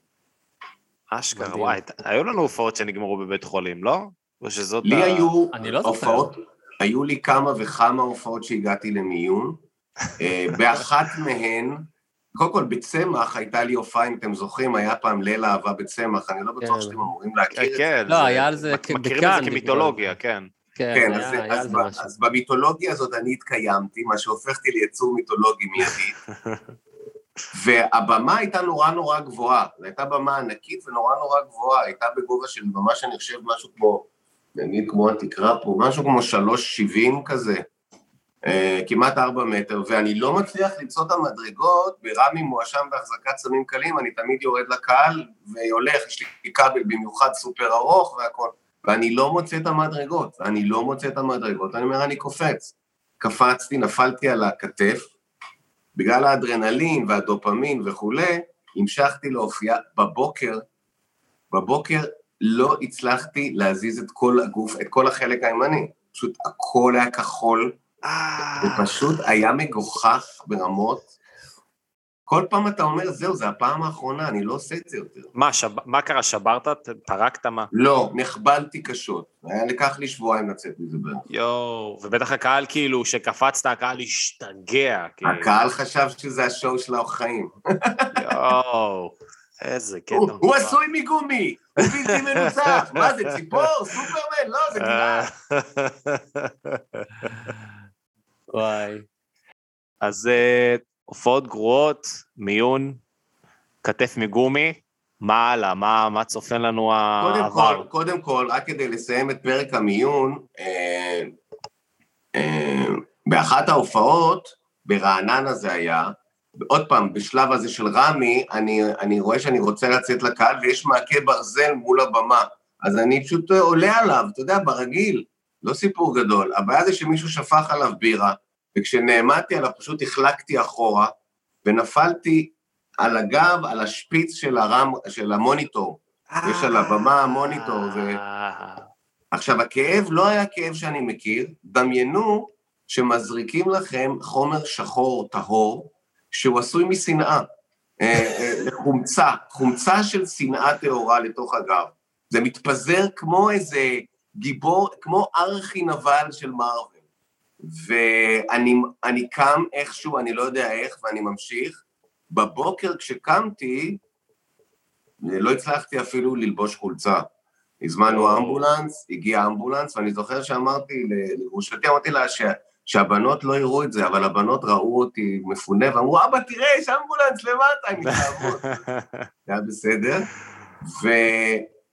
אשכרה. וואי, היו לנו הופעות שנגמרו בבית חולים, לא? או שזאת לי ה- היו אני לא זוכר. הופעות, היו לי כמה וכמה הופעות שהגעתי למיון, אה, באחת מהן, קודם כל בצמח הייתה לי הופעה, אם אתם זוכרים, היה פעם ליל אהבה בצמח, אני לא בטוח כן. שאתם אמורים להכיר את זה. כן, לא, היה על זה כ- מכירים בכאן את זה כמיתולוגיה, כן. כן, כן, היה- אז, היה אז, על זה ב- משהו. אז במיתולוגיה הזאת אני התקיימתי, מה שהופך אותי ליצור מיתולוגי מיידי. והבמה הייתה נורא נורא גבוהה, זו הייתה במה ענקית ונורא נורא גבוהה, הייתה בגובה של ממש אני חושב משהו כמו, נגיד כמו התקרה פה, משהו כמו שלוש שבעים כזה, אה, כמעט ארבע מטר, ואני לא מצליח למצוא את המדרגות, ברמי מואשם בהחזקת סמים קלים, אני תמיד יורד לקהל והולך, יש לי כבל במיוחד סופר ארוך והכל, ואני לא מוצא את המדרגות, אני לא מוצא את המדרגות, אני אומר, אני קופץ. קפצתי, נפלתי על הכתף, בגלל האדרנלין והדופמין וכולי, המשכתי להופיע בבוקר, בבוקר לא הצלחתי להזיז את כל הגוף, את כל החלק הימני. פשוט הכל היה כחול, ופשוט היה מגוחך ברמות. כל פעם אתה אומר, זהו, זה הפעם האחרונה, אני לא עושה את זה יותר. מה, שב- מה קרה, שברת? פרקת מה? לא, נחבלתי קשות. היה לקח לי שבועיים לצאת מזה בערך. יואו, ובטח הקהל כאילו, שקפצת, הקהל השתגע. כאילו. הקהל חשב שזה השואו של החיים. יואו, איזה קטע. הוא- הוא עשוי מגומי, הוא בלתי מנוצח. מה זה, ציפור? סופרמן? לא, זה. גלעד. וואי. אז אה, הופעות גרועות, מיון, כתף מגומי, מה הלאה? מה מה צופן לנו קודם העבר? כל, קודם כל, רק כדי לסיים את פרק המיון, אה, אה, באחת ההופעות, ברעננה זה היה, עוד פעם, בשלב הזה של רמי, אני, אני רואה שאני רוצה לצאת לקהל ויש מעקה ברזל מול הבמה, אז אני פשוט עולה עליו, אתה יודע, ברגיל, לא סיפור גדול. הבעיה זה שמישהו שפך עליו בירה, וכשנעמדתי עליו פשוט החלקתי אחורה, ונפלתי על הגב, על השפיץ של, הרם, של המוניטור. יש על הבמה מוניטור, ו... אה, עכשיו, הכאב לא היה כאב שאני מכיר, דמיינו שמזריקים לכם חומר שחור טהור, שהוא עשוי משנאה, אה, אה, חומצה, חומצה של שנאה טהורה לתוך הגב. זה מתפזר כמו איזה גיבור, כמו ארכי נבל של מארוול. ואני אני קם איכשהו, אני לא יודע איך, ואני ממשיך. בבוקר כשקמתי, לא הצלחתי אפילו ללבוש חולצה. הזמנו אמבולנס, הגיע אמבולנס, ואני זוכר שאמרתי לגרושתי, אמרתי לה שהבנות לא יראו את זה, אבל הבנות ראו אותי מפונה, ואמרו, אבא, תראה, יש אמבולנס למטה, הם התלהבות. זה היה בסדר.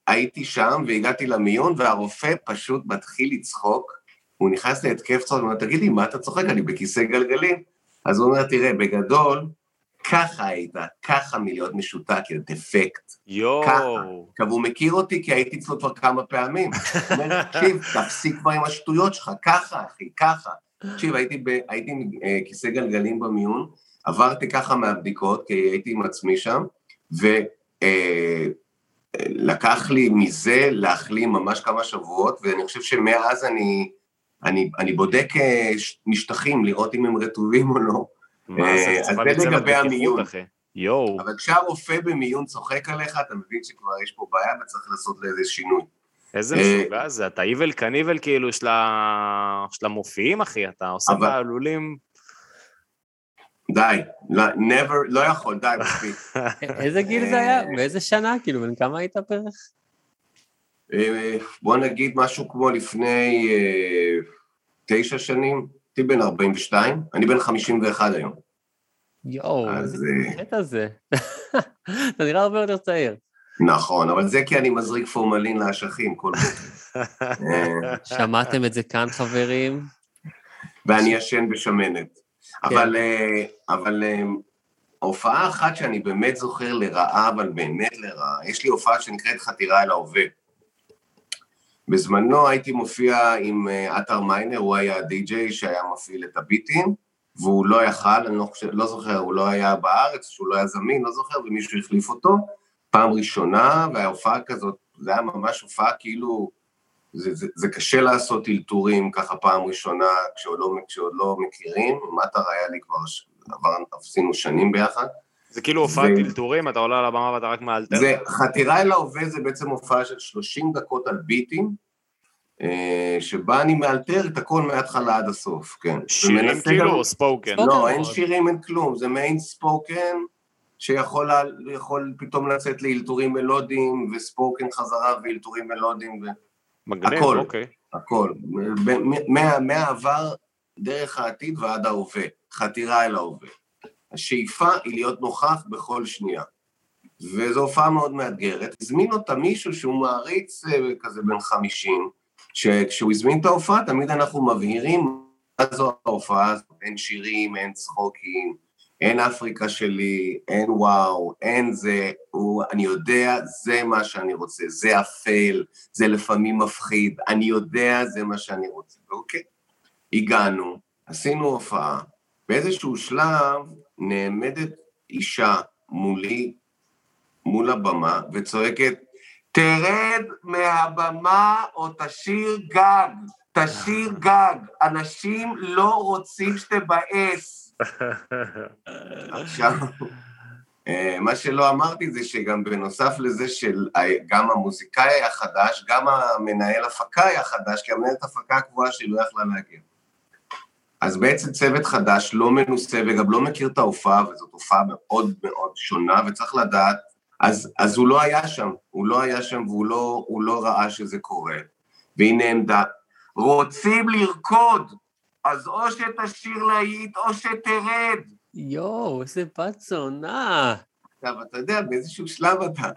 והייתי שם, והגעתי למיון, והרופא פשוט מתחיל לצחוק. הוא נכנס להתקף צחוק, הוא אומר, תגיד לי, מה אתה צוחק? אני בכיסא גלגלים. אז הוא אומר, תראה, בגדול, ככה היית, ככה מלהיות משותק, יא דפקט. יואו. עכשיו, הוא מכיר אותי כי הייתי אצלו כבר כמה פעמים. הוא אומר, תקשיב, תפסיק כבר עם השטויות שלך, ככה, אחי, ככה. תקשיב, הייתי, ב, הייתי עם אה, כיסא גלגלים במיון, עברתי ככה מהבדיקות, כי הייתי עם עצמי שם, ולקח לי מזה להחלים ממש כמה שבועות, ואני חושב שמאז אני, אני, אני בודק אה, משטחים, לראות אם הם רטובים או לא. מה אה, אז זה לגבי המיון. יואו. אבל כשהרופא במיון צוחק עליך, אתה מבין שכבר יש פה בעיה וצריך לעשות לזה שינוי. איזה אה, משוגע זה, אתה איבל קניבל כאילו של המופיעים, אחי, אתה עושה אבל- בעלולים. די, לא, never, לא יכול, די, מספיק. איזה גיל זה היה? באיזה שנה? כאילו, בן כמה היית בערך? אה, בוא נגיד משהו כמו לפני אה, תשע שנים, הייתי בן 42, אני בן 51 היום. יואו, אז, איזה אה, קטע זה. אתה נראה הרבה יותר צעיר. נכון, אבל זה כי אני מזריק פורמלין לאשכים כל בוקר. אה, שמעתם את זה כאן, חברים? ואני ישן בשמנת. אבל, אה, אבל אה, הופעה אחת שאני באמת זוכר לרעה, אבל באמת לרעה, יש לי הופעה שנקראת חתירה אל ההווה. בזמנו הייתי מופיע עם אה, עטר מיינר, הוא היה הדי-ג'יי שהיה מפעיל את הביטים, והוא לא יכל, אני לא, חושב, לא זוכר, הוא לא היה בארץ, שהוא לא היה זמין, לא זוכר, ומישהו החליף אותו, פעם ראשונה, וההופעה כזאת, זה היה ממש הופעה כאילו, זה, זה, זה קשה לעשות אלתורים ככה פעם ראשונה כשעוד לא, כשעוד לא מכירים, מטר היה לי כבר, עבר, עשינו שנים ביחד. זה כאילו הופעת זה- טלטורים, אתה עולה על הבמה ואתה רק מאלתר. זה, חתירה אל ההווה זה בעצם הופעה של 30 דקות על ביטים, אה, שבה אני מאלתר את הכל מההתחלה עד הסוף, כן. שירים כאילו גם- או ספוקן? ספוקן. לא, אין מאוד. שירים, אין כלום, זה מעין ספוקן שיכול פתאום לצאת לאלתורים מלודיים, וספוקן חזרה ואלתורים מלודיים, מגניב, הכל. אוקיי. מ- מה- מהעבר, דרך העתיד ועד ההווה, חתירה אל ההווה. השאיפה היא להיות נוכח בכל שנייה. וזו הופעה מאוד מאתגרת. הזמין אותה מישהו שהוא מעריץ אה, כזה בן 50, שכשהוא הזמין את ההופעה, תמיד אנחנו מבהירים מה זו ההופעה הזאת. אין שירים, אין צחוקים, אין אפריקה שלי, אין וואו, אין זה, הוא, אני יודע, זה מה שאני רוצה, זה אפל, זה לפעמים מפחיד, אני יודע, זה מה שאני רוצה. אוקיי, הגענו, עשינו הופעה, באיזשהו שלב נעמדת אישה מולי, מול הבמה, וצועקת, תרד מהבמה או תשאיר גג, תשאיר גג, אנשים לא רוצים שתבאס. עכשיו, אה, מה שלא אמרתי זה שגם בנוסף לזה שגם המוזיקאי היה חדש, גם המנהל הפקה היה חדש, כי המנהלת הפקה הקבועה שלי לא יכלה להגיע. אז בעצם צוות חדש, לא מנוסה וגם לא מכיר את ההופעה, וזאת הופעה מאוד מאוד שונה, וצריך לדעת, אז, אז הוא לא היה שם, הוא לא היה שם והוא לא, לא ראה שזה קורה. והנה עמדה, רוצים לרקוד, אז או שתשאיר להיט או שתרד. יואו, איזה בת זונה. עכשיו, אתה יודע, באיזשהו שלב אתה,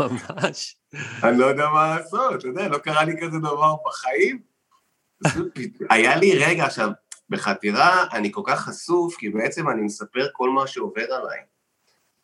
ממש. אני לא יודע מה לעשות, אתה יודע, לא קרה לי כזה דבר בחיים. היה לי רגע, עכשיו, בחתירה אני כל כך חשוף, כי בעצם אני מספר כל מה שעובר עליי.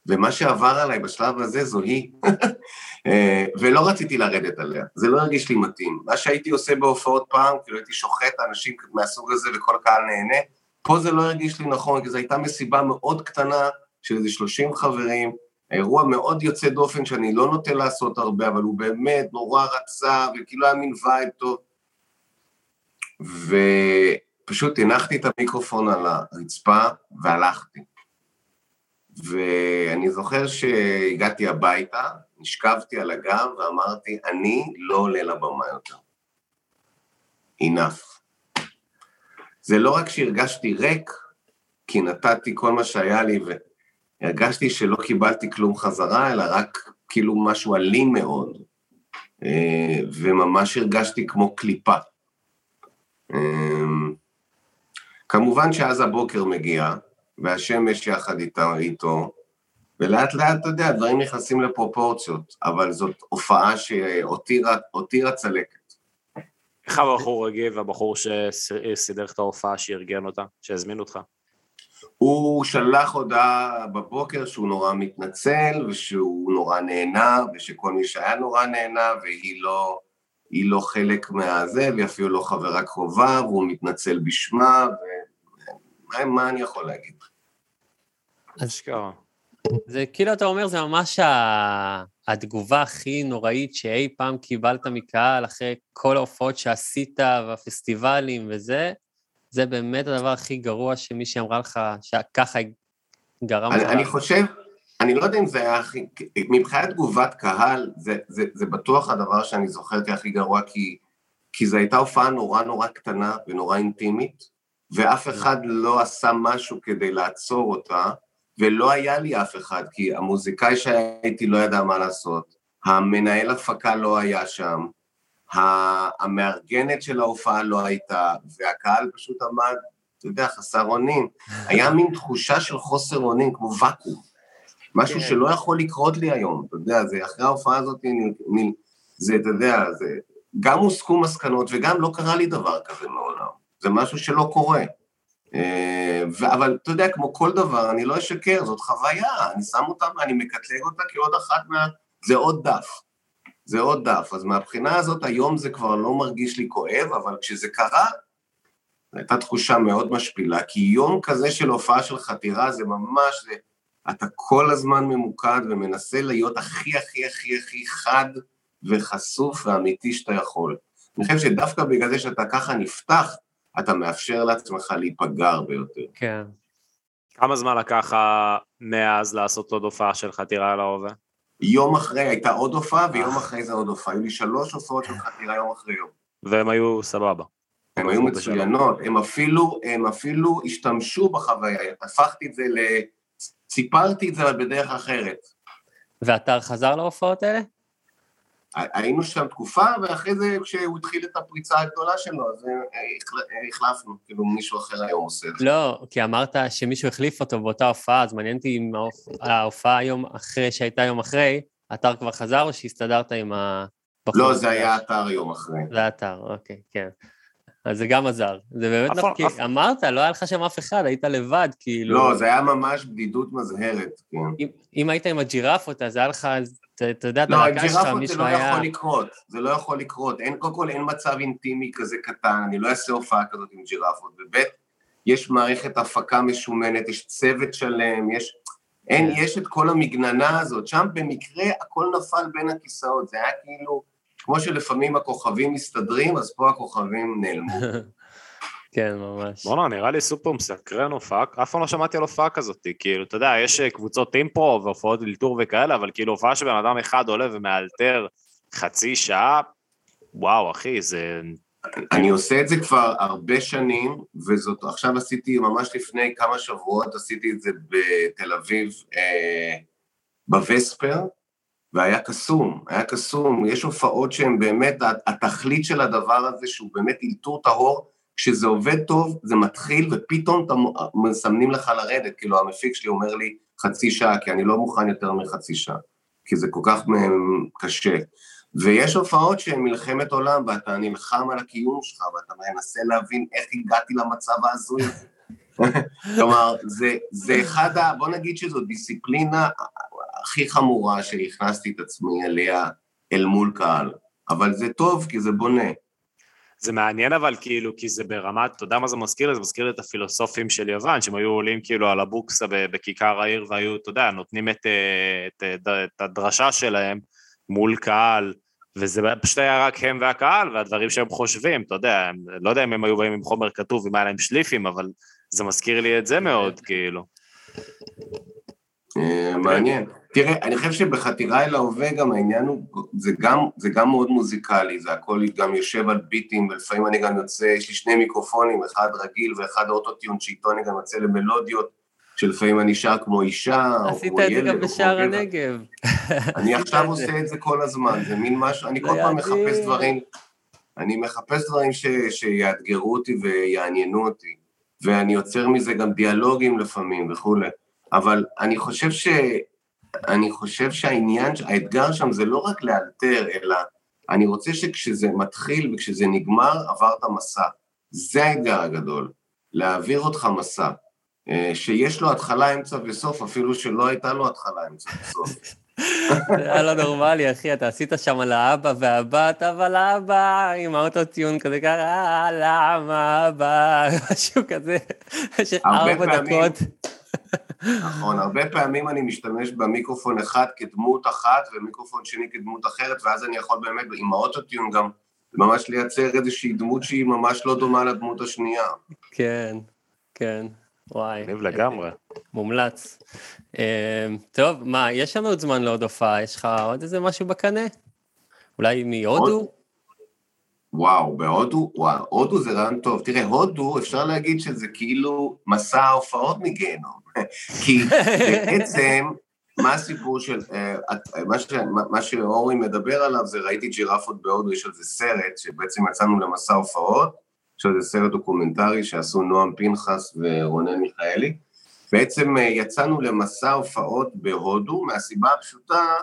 ומה שעבר עליי בשלב הזה זו היא. אה, ולא רציתי לרדת עליה, זה לא הרגיש לי מתאים. מה שהייתי עושה בהופעות פעם, כאילו הייתי שוחט אנשים מהסוג הזה וכל הקהל נהנה, פה זה לא הרגיש לי נכון, כי זו הייתה מסיבה מאוד קטנה של איזה 30 חברים, אירוע מאוד יוצא דופן שאני לא נוטה לעשות הרבה, אבל הוא באמת נורא רצה, וכאילו היה מין vibe טוב. ופשוט הנחתי את המיקרופון על הרצפה והלכתי. ואני זוכר שהגעתי הביתה, נשכבתי על הגב ואמרתי, אני לא עולה לבמה יותר. enough. זה לא רק שהרגשתי ריק, כי נתתי כל מה שהיה לי והרגשתי שלא קיבלתי כלום חזרה, אלא רק כאילו משהו אלים מאוד. אה, וממש הרגשתי כמו קליפה. אה, כמובן שאז הבוקר מגיע, והשמש יחד איתה, איתו, ולאט לאט, אתה יודע, הדברים נכנסים לפרופורציות, אבל זאת הופעה שהותירה צלקת. איך הבחור הגיב, הבחור שסידר את ההופעה, שארגן אותה, שהזמין אותך? הוא שלח הודעה בבוקר שהוא נורא מתנצל, ושהוא נורא נהנה, ושכל מי שהיה נורא נהנה, והיא לא, לא חלק מהזה, והיא אפילו לא חברה קרובה, והוא מתנצל בשמה, ומה מה אני יכול להגיד? אשכרה. זה כאילו אתה אומר, זה ממש ה... התגובה הכי נוראית שאי פעם קיבלת מקהל אחרי כל ההופעות שעשית והפסטיבלים וזה, זה באמת הדבר הכי גרוע שמישהי אמרה לך, שככה גרם אני, לך. אני חושב, אני לא יודע אם זה היה הכי, מבחינת תגובת קהל, זה, זה, זה בטוח הדבר שאני זוכר כהכי גרוע, כי, כי זו הייתה הופעה נורא נורא קטנה ונורא אינטימית, ואף אחד לא עשה משהו כדי לעצור אותה, ולא היה לי אף אחד, כי המוזיקאי שהייתי לא ידע מה לעשות, המנהל הפקה לא היה שם, המארגנת של ההופעה לא הייתה, והקהל פשוט עמד, אתה יודע, חסר אונים. היה מין תחושה של חוסר אונים, כמו ואקום. משהו כן. שלא יכול לקרות לי היום, אתה יודע, זה אחרי ההופעה הזאת, מין- מין- זה, אתה יודע, זה... גם הוסקו מסקנות וגם לא קרה לי דבר כזה מעולם. זה משהו שלא קורה. אה, אבל אתה יודע, כמו כל דבר, אני לא אשקר, זאת חוויה, אני שם אותה ואני מקטלג אותה כעוד אחת מה... זה עוד דף. זה עוד דף. אז מהבחינה הזאת, היום זה כבר לא מרגיש לי כואב, אבל כשזה קרה, זו הייתה תחושה מאוד משפילה, כי יום כזה של הופעה של חתירה זה ממש, זה, אתה כל הזמן ממוקד ומנסה להיות הכי הכי הכי הכי חד וחשוף ואמיתי שאתה יכול. אני חושב שדווקא בגלל זה שאתה ככה נפתח, אתה מאפשר לעצמך להיפגע הרבה יותר. כן. כמה זמן לקח לך מאז לעשות עוד הופעה של חתירה אל ההווה? יום אחרי הייתה עוד הופעה, ויום אחרי זה עוד הופעה. היו לי שלוש הופעות של חתירה יום אחרי יום. והם היו סבבה. הן היו מצוינות, הם אפילו, הם אפילו השתמשו בחוויה, הפכתי את זה ל... סיפרתי את זה אבל בדרך אחרת. והאתר חזר להופעות האלה? היינו שם תקופה, ואחרי זה כשהוא התחיל את הפריצה הגדולה שלו, אז אה, החל- החלפנו, כאילו מישהו אחר היום עושה את זה. לא, כי אמרת שמישהו החליף אותו באותה הופעה, אז מעניין אותי אם ההופ- ההופעה יום אחרי, שהייתה יום אחרי, האתר כבר חזר או שהסתדרת עם הבחור? לא, זה היה אתר יום אחרי. זה האתר, אוקיי, כן. אז זה גם עזר. זה באמת אף- אמרת, לא היה לך שם אף אחד, היית לבד, כאילו... לא, זה היה ממש בדידות מזהרת, כן. אם, היית עם הג'ירפות, אז היה לך, אתה אתה יודע, לא, הג'ירפות זה לא. יכול לקרות, זה לא יכול לקרות. אין, קודם כל אין מצב אינטימי כזה קטן, אני לא אעשה הופעה כזאת עם ג'ירפות. וב' יש מערכת הפקה משומנת, יש צוות שלם, יש... אין, כן. יש את כל המגננה הזאת, שם במקרה הכל נפל בין הכיסאות, זה היה כאילו, כמו שלפעמים הכוכבים מסתדרים, אז פה הכוכבים נעלמו. כן, ממש. בואנה, נראה לי סופר מסקרן הופעה, אף פעם לא שמעתי על הופעה כזאת, כאילו, אתה יודע, יש אה, קבוצות אימפרו והופעות אלתור וכאלה, אבל כאילו הופעה שבן אדם אחד עולה ומאלתר חצי שעה, וואו, אחי, זה... אני עושה את זה כבר הרבה שנים, וזאת, עכשיו עשיתי, ממש לפני כמה שבועות עשיתי את זה בתל אביב, אה, בווספר, והיה קסום, היה קסום. יש הופעות שהן באמת, התכלית של הדבר הזה, שהוא באמת אלתור טהור, כשזה עובד טוב, זה מתחיל, ופתאום אתה מסמנים לך לרדת, כאילו המפיק שלי אומר לי חצי שעה, כי אני לא מוכן יותר מחצי שעה, כי זה כל כך מ- קשה. ויש הופעות שהן מלחמת עולם, ואתה נלחם על הקיום שלך, ואתה מנסה להבין איך הגעתי למצב ההזוי הזה. כלומר, זה, זה אחד ה... בוא נגיד שזו דיסציפלינה הכי חמורה שהכנסתי את עצמי אליה אל מול קהל. אבל זה טוב, כי זה בונה. זה מעניין אבל כאילו, כי זה ברמת, אתה יודע מה זה מזכיר לי? זה מזכיר לי את הפילוסופים של יוון, שהם היו עולים כאילו על הבוקסה בכיכר העיר, והיו, אתה יודע, נותנים את, אה, את, את, את הדרשה שלהם מול קהל, וזה פשוט היה רק הם והקהל, והדברים שהם חושבים, אתה יודע, הם, לא יודע אם הם היו באים עם חומר כתוב, אם היה להם שליפים, אבל זה מזכיר לי את זה מאוד, כאילו. אה, מעניין. תראה, אני חושב שבחתירה אל ההווה גם העניין הוא, זה גם, זה גם מאוד מוזיקלי, זה הכל גם יושב על ביטים, ולפעמים אני גם יוצא, יש לי שני מיקרופונים, אחד רגיל ואחד אוטוטיון, שאיתו אני גם יוצא למלודיות, שלפעמים אני שר כמו אישה, או עשית כמו את זה ילד, גם או כמו בשער. הנגב. אני עשית עכשיו את זה. עושה את זה כל הזמן, זה מין משהו, אני כל פעם. מחפש דברים, אני מחפש דברים ש, שיאתגרו אותי ויעניינו אותי, ואני יוצר מזה גם דיאלוגים לפעמים וכולי, אבל אני חושב ש... אני חושב שהעניין, האתגר שם זה לא רק לאלתר, אלא אני רוצה שכשזה מתחיל וכשזה נגמר, עברת מסע. זה האתגר הגדול, להעביר אותך מסע, אה, שיש לו התחלה, אמצע וסוף, אפילו שלא הייתה לו התחלה, אמצע וסוף. זה היה לא נורמלי, אחי, אתה עשית שם על האבא והבת, אבל האבא עם האוטוטיון כזה ככה, "אה, למה אבא, משהו כזה, של ארבע. דקות. נכון, הרבה פעמים אני משתמש במיקרופון אחד כדמות אחת ומיקרופון שני כדמות אחרת, ואז אני יכול באמת עם האוטוטיון גם ממש לייצר איזושהי דמות שהיא ממש לא דומה לדמות השנייה. כן, כן, וואי. מגניב לגמרי. מומלץ. אה, טוב, מה, יש לנו עוד זמן לעוד הופעה, יש לך עוד איזה משהו בקנה? אולי מהודו? וואו, בהודו, וואו, הודו זה רעיון טוב. תראה, הודו, אפשר להגיד שזה כאילו מסע ההופעות מגיהנום. כי בעצם, מה הסיפור של, אה, מה, מה- שאורי מדבר עליו זה ראיתי ג'ירפות בהודו, יש על זה סרט, שבעצם יצאנו למסע הופעות, יש זה סרט דוקומנטרי שעשו נועם פנחס ורונן מיכאלי. בעצם אה, יצאנו למסע הופעות בהודו, מהסיבה הפשוטה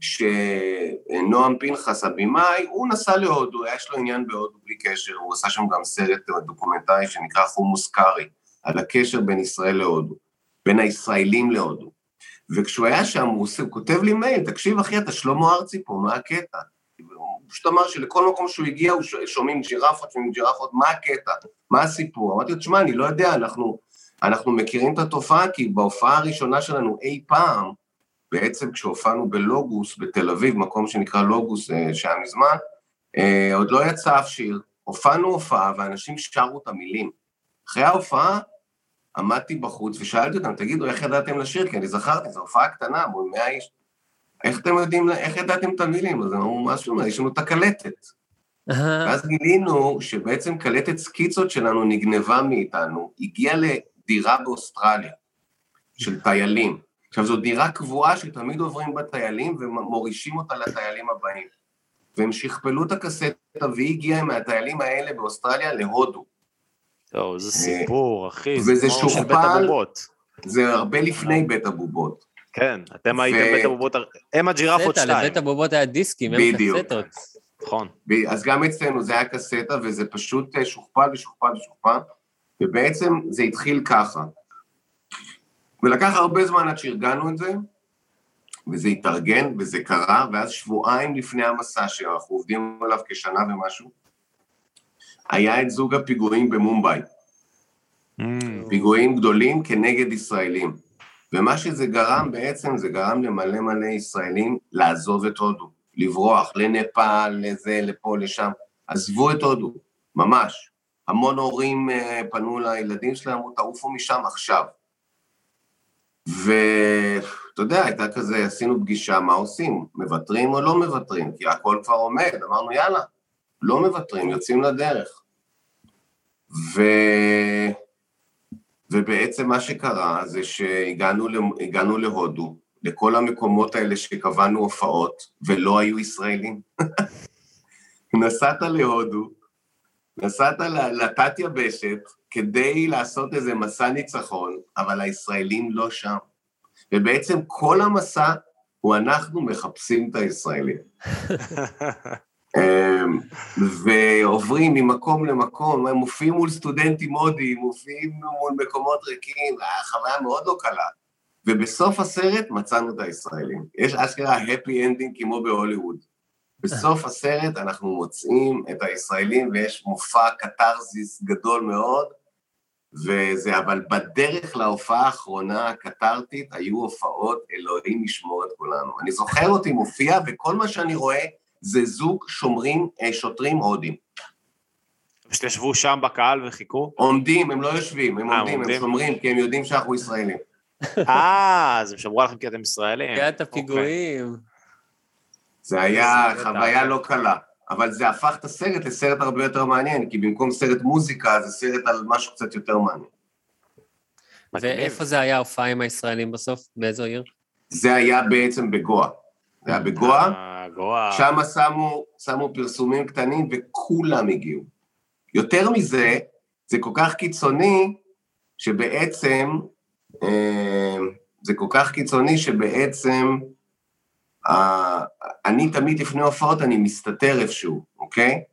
שנועם פנחס הבמאי, הוא נסע להודו, יש לו עניין בהודו בלי קשר, הוא עשה שם גם סרט דוקומנטרי שנקרא חומוס קארי, על הקשר בין ישראל להודו, בין הישראלים להודו. וכשהוא היה שם, הוא, עושה, הוא כותב לי מייל, תקשיב אחי, אתה שלמה ארצי פה, מה הקטע? הוא פשוט אמר שלכל מקום שהוא הגיע, הוא שומעים ג'ירפות, שומעים ג'ירפות, מה הקטע? מה הסיפור? אמרתי לו, תשמע, אני לא יודע, אנחנו, אנחנו מכירים את התופעה, כי בהופעה הראשונה שלנו אי פעם, בעצם כשהופענו בלוגוס בתל אביב, מקום שנקרא לוגוס אה, שהיה מזמן, אה, עוד לא יצא אף שיר. הופענו הופעה ואנשים שרו את המילים. אחרי ההופעה עמדתי בחוץ ושאלתי אותם, תגידו, איך ידעתם לשיר? כי אני זכרתי, זו הופעה קטנה מול 100 איש. איך אתם יודעים, איך ידעתם את המילים? אז אמרו, מה שאומר, יש לנו את הקלטת. ואז גילינו שבעצם קלטת סקיצות שלנו נגנבה מאיתנו, הגיעה לדירה באוסטרליה של טיילים. עכשיו, זו דירה קבועה שתמיד עוברים בה טיילים ומורישים אותה לטיילים הבאים. והם שכפלו את הקסטה והיא הגיעה מהטיילים האלה באוסטרליה להודו. טוב, זה סיפור, אחי, וזה זה כמו של בית. הבובות. זה הרבה לפני בית הבובות. כן, אתם הייתם בית הבובות, הם הג'ירפות שתיים, לבית הבובות היה דיסקים, הם. קסטות. נכון. אז גם אצלנו זה היה קסטה, וזה פשוט אה, שוכפל ושוכפל ושוכפל, ובעצם זה התחיל ככה. ולקח הרבה זמן עד שארגנו את זה, וזה התארגן, וזה קרה, ואז שבועיים לפני המסע שאנחנו עובדים עליו כשנה ומשהו, היה את זוג הפיגועים במומבאי. פיגועים גדולים כנגד ישראלים. ומה שזה גרם בעצם, זה גרם למלא מלא ישראלים לעזוב את הודו, לברוח לנפאל, לזה, לפה, לשם. עזבו את הודו, ממש. המון הורים אה, פנו לילדים שלהם, אמרו, תעופו משם עכשיו. ואתה יודע, הייתה כזה, עשינו פגישה, מה עושים? מוותרים או לא מוותרים? כי הכל כבר עומד, אמרנו, יאללה, לא מוותרים, יוצאים לדרך. ו... ובעצם מה שקרה זה שהגענו להודו, לכל המקומות האלה שקבענו הופעות, ולא היו ישראלים. נסעת להודו, נסעת ל- לתת יבשת כדי לעשות איזה מסע ניצחון, אבל הישראלים לא שם. ובעצם כל המסע הוא אנחנו מחפשים את הישראלים. אמ, ועוברים ממקום למקום, הם מופיעים מול סטודנטים הודים, מופיעים מול מקומות ריקים, חוויה מאוד לא קלה. ובסוף הסרט מצאנו את הישראלים. יש אשכרה happy ending כמו בהוליווד. בסוף הסרט אנחנו מוצאים את הישראלים ויש מופע קתרזיס גדול מאוד, וזה, אבל בדרך להופעה האחרונה הקתרתית היו הופעות אלוהים ישמור את כולנו. אני זוכר אותי מופיע וכל מה שאני רואה זה זוג שומרים, אה, שוטרים הודים. שתשבו שם בקהל וחיכו? עומדים, הם לא יושבים, הם אה, עומדים, הם עומדים? שומרים, כי הם יודעים שאנחנו ישראלים. אה, אז הם שמרו עליכם כי אתם ישראלים. קריאת אוקיי. הפיגועים. זה היה חוויה. לא קלה, אבל זה הפך את הסרט לסרט הרבה יותר מעניין, כי במקום סרט מוזיקה זה סרט על משהו קצת יותר מעניין. ואיפה זה היה ההופעה עם הישראלים בסוף? באיזו עיר? זה היה בעצם בגואה. זה היה בגואה, גואה. שם שמו, שמו פרסומים קטנים וכולם הגיעו. יותר מזה, זה כל כך קיצוני, שבעצם, אה, זה כל כך קיצוני שבעצם, אה, אני תמיד לפני הופעות, אני מסתתר איפשהו, אוקיי?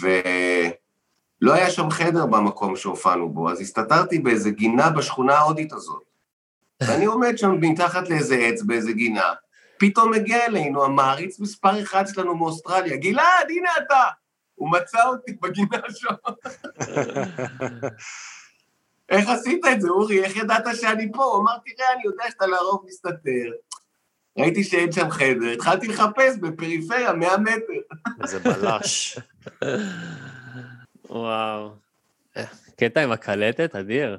ולא היה שם חדר במקום שהופענו בו, אז הסתתרתי באיזה גינה בשכונה ההודית הזאת. ואני עומד שם מתחת לאיזה עץ באיזה גינה, פתאום מגיע אלינו המעריץ מספר אחד שלנו מאוסטרליה, גלעד, הנה אתה! הוא מצא אותי בגינה שם. איך עשית את זה, אורי? איך ידעת שאני פה? הוא אמר, תראה, אני יודע שאתה לרוב מסתתר. ראיתי שאין שם חדר, התחלתי לחפש בפריפריה, 100 מטר. איזה בלש. וואו. אה, קטע עם הקלטת, אדיר.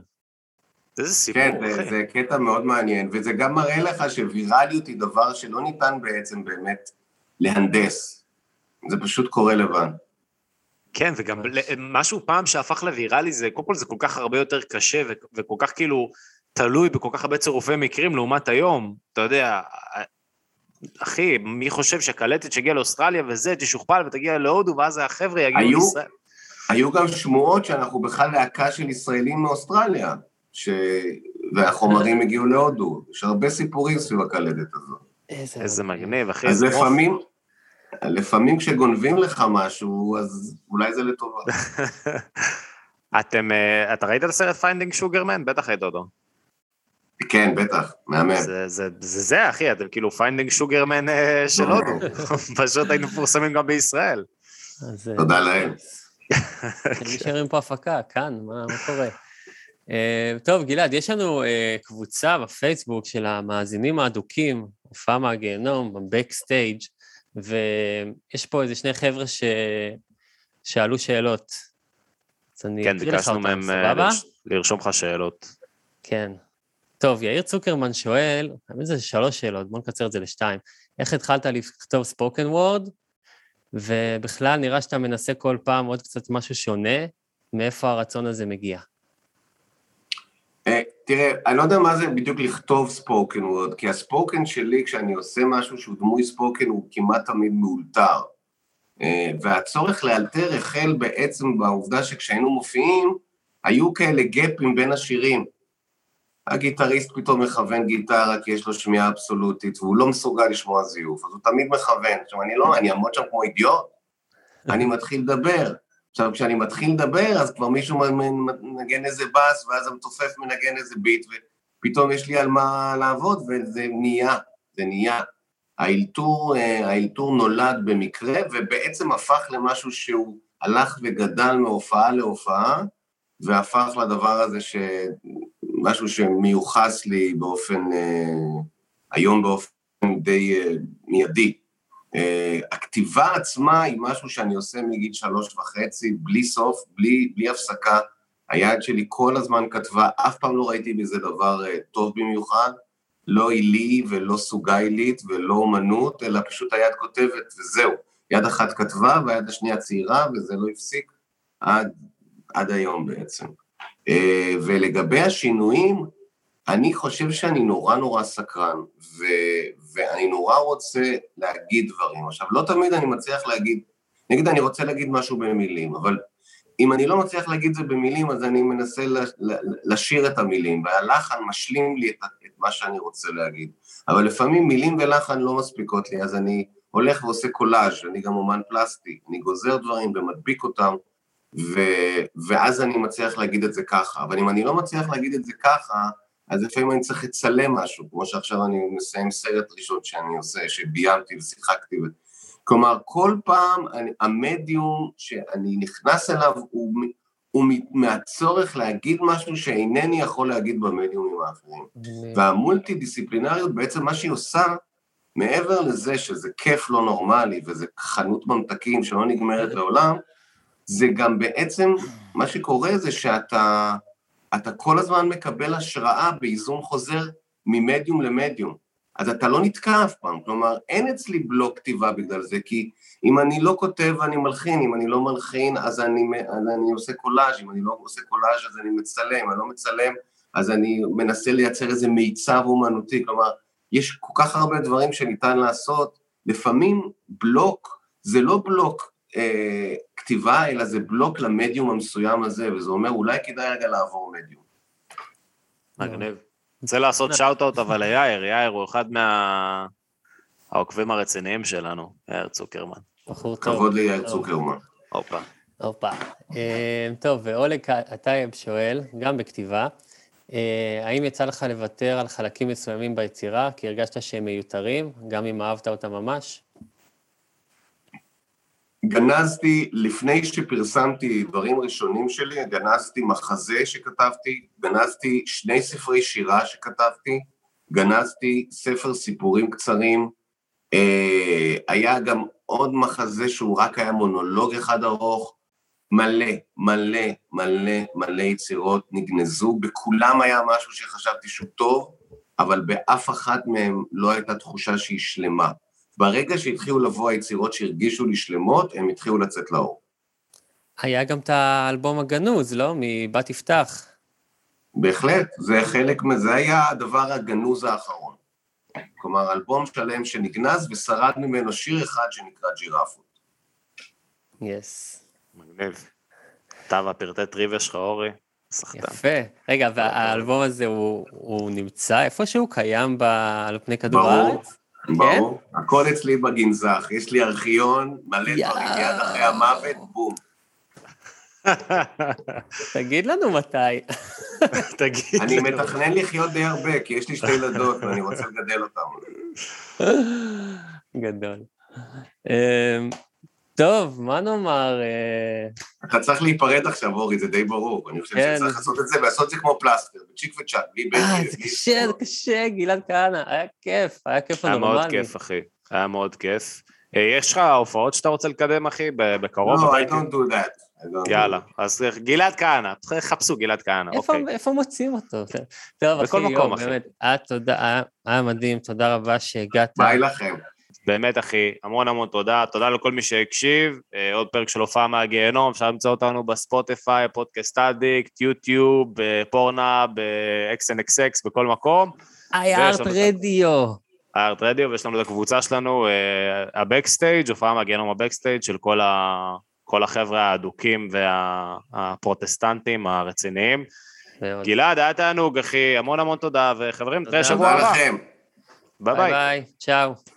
איזה סיפור, כן, זה. זה קטע מאוד מעניין, וזה גם מראה לך שווירליות היא דבר שלא ניתן בעצם באמת להנדס. זה פשוט קורה לבד. כן, וגם משהו פעם שהפך לוויראלי זה, קודם כל זה כל כך הרבה יותר קשה וכל כך כאילו תלוי בכל כך הרבה צירופי מקרים לעומת היום. אתה יודע, אחי, מי חושב שקלטת שהגיעה לאוסטרליה וזה, תשוכפל ותגיע להודו, ואז החבר'ה יגיעו? לישראל. היו גם שמועות שאנחנו בכלל להקה של ישראלים מאוסטרליה, ש... והחומרים הגיעו להודו. יש הרבה סיפורים סביב הקלטת הזאת. איזה מגניב, אחי. אז איזה לפעמים, לפעמים כשגונבים לך משהו, אז אולי זה לטובה. אתם, אה, אתה ראית את הסרט Finding Sugarman? בטח ראית אותו. כן, בטח, מהמם. זה זה, זה, זה, אחי, אתם כאילו Finding Sugarman אה, של הודו. פשוט היינו מפורסמים גם בישראל. אז, אה, תודה לאל. נשארים פה הפקה, כאן, מה מה קורה? אה, טוב, גלעד, יש לנו אה, קבוצה בפייסבוק של המאזינים האדוקים, הופעה מהגיהנום, בבקסטייג', ויש פה איזה שני חבר'ה ש... שאלו שאלות. אז אני כן, ביקשנו מהם אה, לרשום לך שאלות. כן. טוב, יאיר צוקרמן שואל, האמת זה שלוש שאלות, בוא נקצר את זה לשתיים. איך התחלת לכתוב ספוקן וורד? ובכלל נראה שאתה מנסה כל פעם עוד קצת משהו שונה, מאיפה הרצון הזה מגיע? אה, תראה, אני לא יודע מה זה בדיוק לכתוב ספוקן וורד, כי הספוקן שלי, כשאני עושה משהו שהוא דמוי ספוקן, הוא כמעט תמיד מאולתר. אה, והצורך לאלתר החל בעצם בעובדה שכשהיינו מופיעים, היו כאלה גפים בין השירים. הגיטריסט פתאום מכוון גיטרה כי יש לו שמיעה אבסולוטית, והוא לא מסוגל לשמוע זיוף, אז הוא תמיד מכוון. עכשיו, אני לא, אני אעמוד שם כמו אידיוט, אני מתחיל לדבר. עכשיו, כשאני מתחיל לדבר, אז כבר מישהו מנגן איזה בס, ואז המתופף מנגן איזה ביט, ופתאום יש לי על מה לעבוד, וזה נהיה, זה נהיה. האלתור, אה, האלתור נולד במקרה, ובעצם הפך למשהו שהוא הלך וגדל מהופעה להופעה, והפך לדבר הזה ש... משהו שמיוחס לי באופן, אה, היום באופן די אה, מיידי. אה, הכתיבה עצמה היא משהו שאני עושה מגיל שלוש וחצי, בלי סוף, בלי, בלי הפסקה. היד שלי כל הזמן כתבה, אף פעם לא ראיתי בזה דבר טוב במיוחד, לא עילי ולא סוגיילית ולא אומנות, אלא פשוט היד כותבת וזהו. יד אחת כתבה והיד השנייה צעירה, וזה לא הפסיק עד, עד היום בעצם. אה, ולגבי השינויים, אני חושב שאני נורא נורא סקרן, ו, ואני נורא רוצה להגיד דברים. עכשיו, לא תמיד אני מצליח להגיד, נגיד אני רוצה להגיד משהו במילים, אבל אם אני לא מצליח להגיד זה במילים, אז אני מנסה לשיר את המילים, והלחן משלים לי את, את מה שאני רוצה להגיד. אבל לפעמים מילים ולחן לא מספיקות לי, אז אני הולך ועושה קולאז', אני גם אומן פלסטי, אני גוזר דברים ומדביק אותם, ו, ואז אני מצליח להגיד את זה ככה. אבל אם אני לא מצליח להגיד את זה ככה, אז לפעמים אני צריך לצלם משהו, כמו שעכשיו אני מסיים סרט ראשון שאני עושה, שביימתי ושיחקתי. כלומר, כל פעם אני, המדיום שאני נכנס אליו הוא, הוא מהצורך להגיד משהו שאינני יכול להגיד במדיומים האחרים. והמולטי דיסציפלינריות בעצם מה שהיא עושה, מעבר לזה שזה כיף לא נורמלי וזה חנות ממתקים שלא נגמרת לעולם, זה גם בעצם, מה שקורה זה שאתה אתה כל הזמן מקבל השראה באיזון חוזר ממדיום למדיום. אז אתה לא נתקע אף פעם, כלומר, אין אצלי בלוק כתיבה בגלל זה, כי אם אני לא כותב, אני מלחין, אם אני לא מלחין, אז אני, אז אני עושה קולאז', אם אני לא עושה קולאז', אז אני מצלם, אם אני לא מצלם, אז אני מנסה לייצר איזה מיצב אומנותי, כלומר, יש כל כך הרבה דברים שניתן לעשות, לפעמים בלוק זה לא בלוק אה, כתיבה, אלא זה בלוק למדיום המסוים הזה, וזה אומר, אולי כדאי רגע לעבור מדיום. מגניב. רוצה לעשות שאוט-אוט אבל ליאיר, יאיר הוא אחד מהעוקבים הרציניים שלנו, יאיר צוקרמן. בחור טוב. כבוד ליאיר צוקרמן. הופה. הופה. אה, טוב, ואולג הטייב שואל, גם בכתיבה, אה, האם יצא לך לוותר על חלקים מסוימים ביצירה, כי הרגשת שהם מיותרים, גם אם אהבת אותם ממש? גנזתי, לפני שפרסמתי דברים ראשונים שלי, גנזתי מחזה שכתבתי, גנזתי שני ספרי שירה שכתבתי, גנזתי ספר סיפורים קצרים, אה, היה גם עוד מחזה שהוא רק היה מונולוג אחד ארוך, מלא, מלא, מלא, מלא יצירות נגנזו, בכולם היה משהו שחשבתי שהוא טוב, אבל באף אחת מהם לא הייתה תחושה שהיא שלמה. ברגע שהתחילו לבוא היצירות שהרגישו לי שלמות, הם התחילו לצאת לאור. היה גם את האלבום הגנוז, לא? מבת יפתח. בהחלט, זה חלק, זה היה הדבר הגנוז האחרון. כלומר, אלבום שלם שנגנז ושרד ממנו שיר אחד שנקרא ג'ירפות. יס. Yes. מגניב. אתה והפרטי טריוויה שלך, אורי, סחטן. יפה. רגע, והאלבום הזה הוא, הוא נמצא איפשהו? קיים ב... על פני כדור הארץ? ברור, כן? הכל אצלי בגנזך, יש לי ארכיון מלא דברים יד אחרי המוות, בום. תגיד לנו מתי. תגיד אני מתכנן לחיות די הרבה, כי יש לי שתי ילדות ואני רוצה לגדל אותן. גדול. טוב, מה נאמר? אה, אתה צריך להיפרד עכשיו, אורי, זה די ברור. אני חושב כן. שצריך לעשות את זה, ולעשות את זה כמו פלסטר, בצ'יק וצ'אק, בלי בן. אה, זה קשה, זה קשה, גלעד כהנא, היה כיף, היה כיף הנורמלי. היה מאוד כיף, אחי, היה מאוד כיף. אה, יש לך הופעות שאתה רוצה לקדם, אחי, בקרוב? לא, I don't do that. יאללה, אז גלעד כהנא, חפשו גלעד כהנא, אוקיי. איפה מוצאים אותו? טוב, אחי, בכל מקום, אחי. באמת, היה מדהים, תודה רבה שהגעת. ביי לכם. באמת, אחי, המון המון תודה. תודה לכל מי שהקשיב. אה, עוד פרק של הופעה מהגיהנום, אפשר למצוא אותנו בספוטיפיי, פודקאסט אדיקט, יוטיוב, בפורנה, ב-XNXX, בכל מקום. איי-ארט רדיו. הארט רדיו, ויש לנו את הקבוצה שלנו, אה, ה backstage, הופעה מהגיהנום ה backstage של כל, ה... כל החבר'ה האדוקים והפרוטסטנטים הרציניים. גלעד, היה תענוג, אחי, המון המון תודה, וחברים, נתראה תודה. שבוע תודה הבא. לכם. ביי ביי ביי. ביי, צ'או.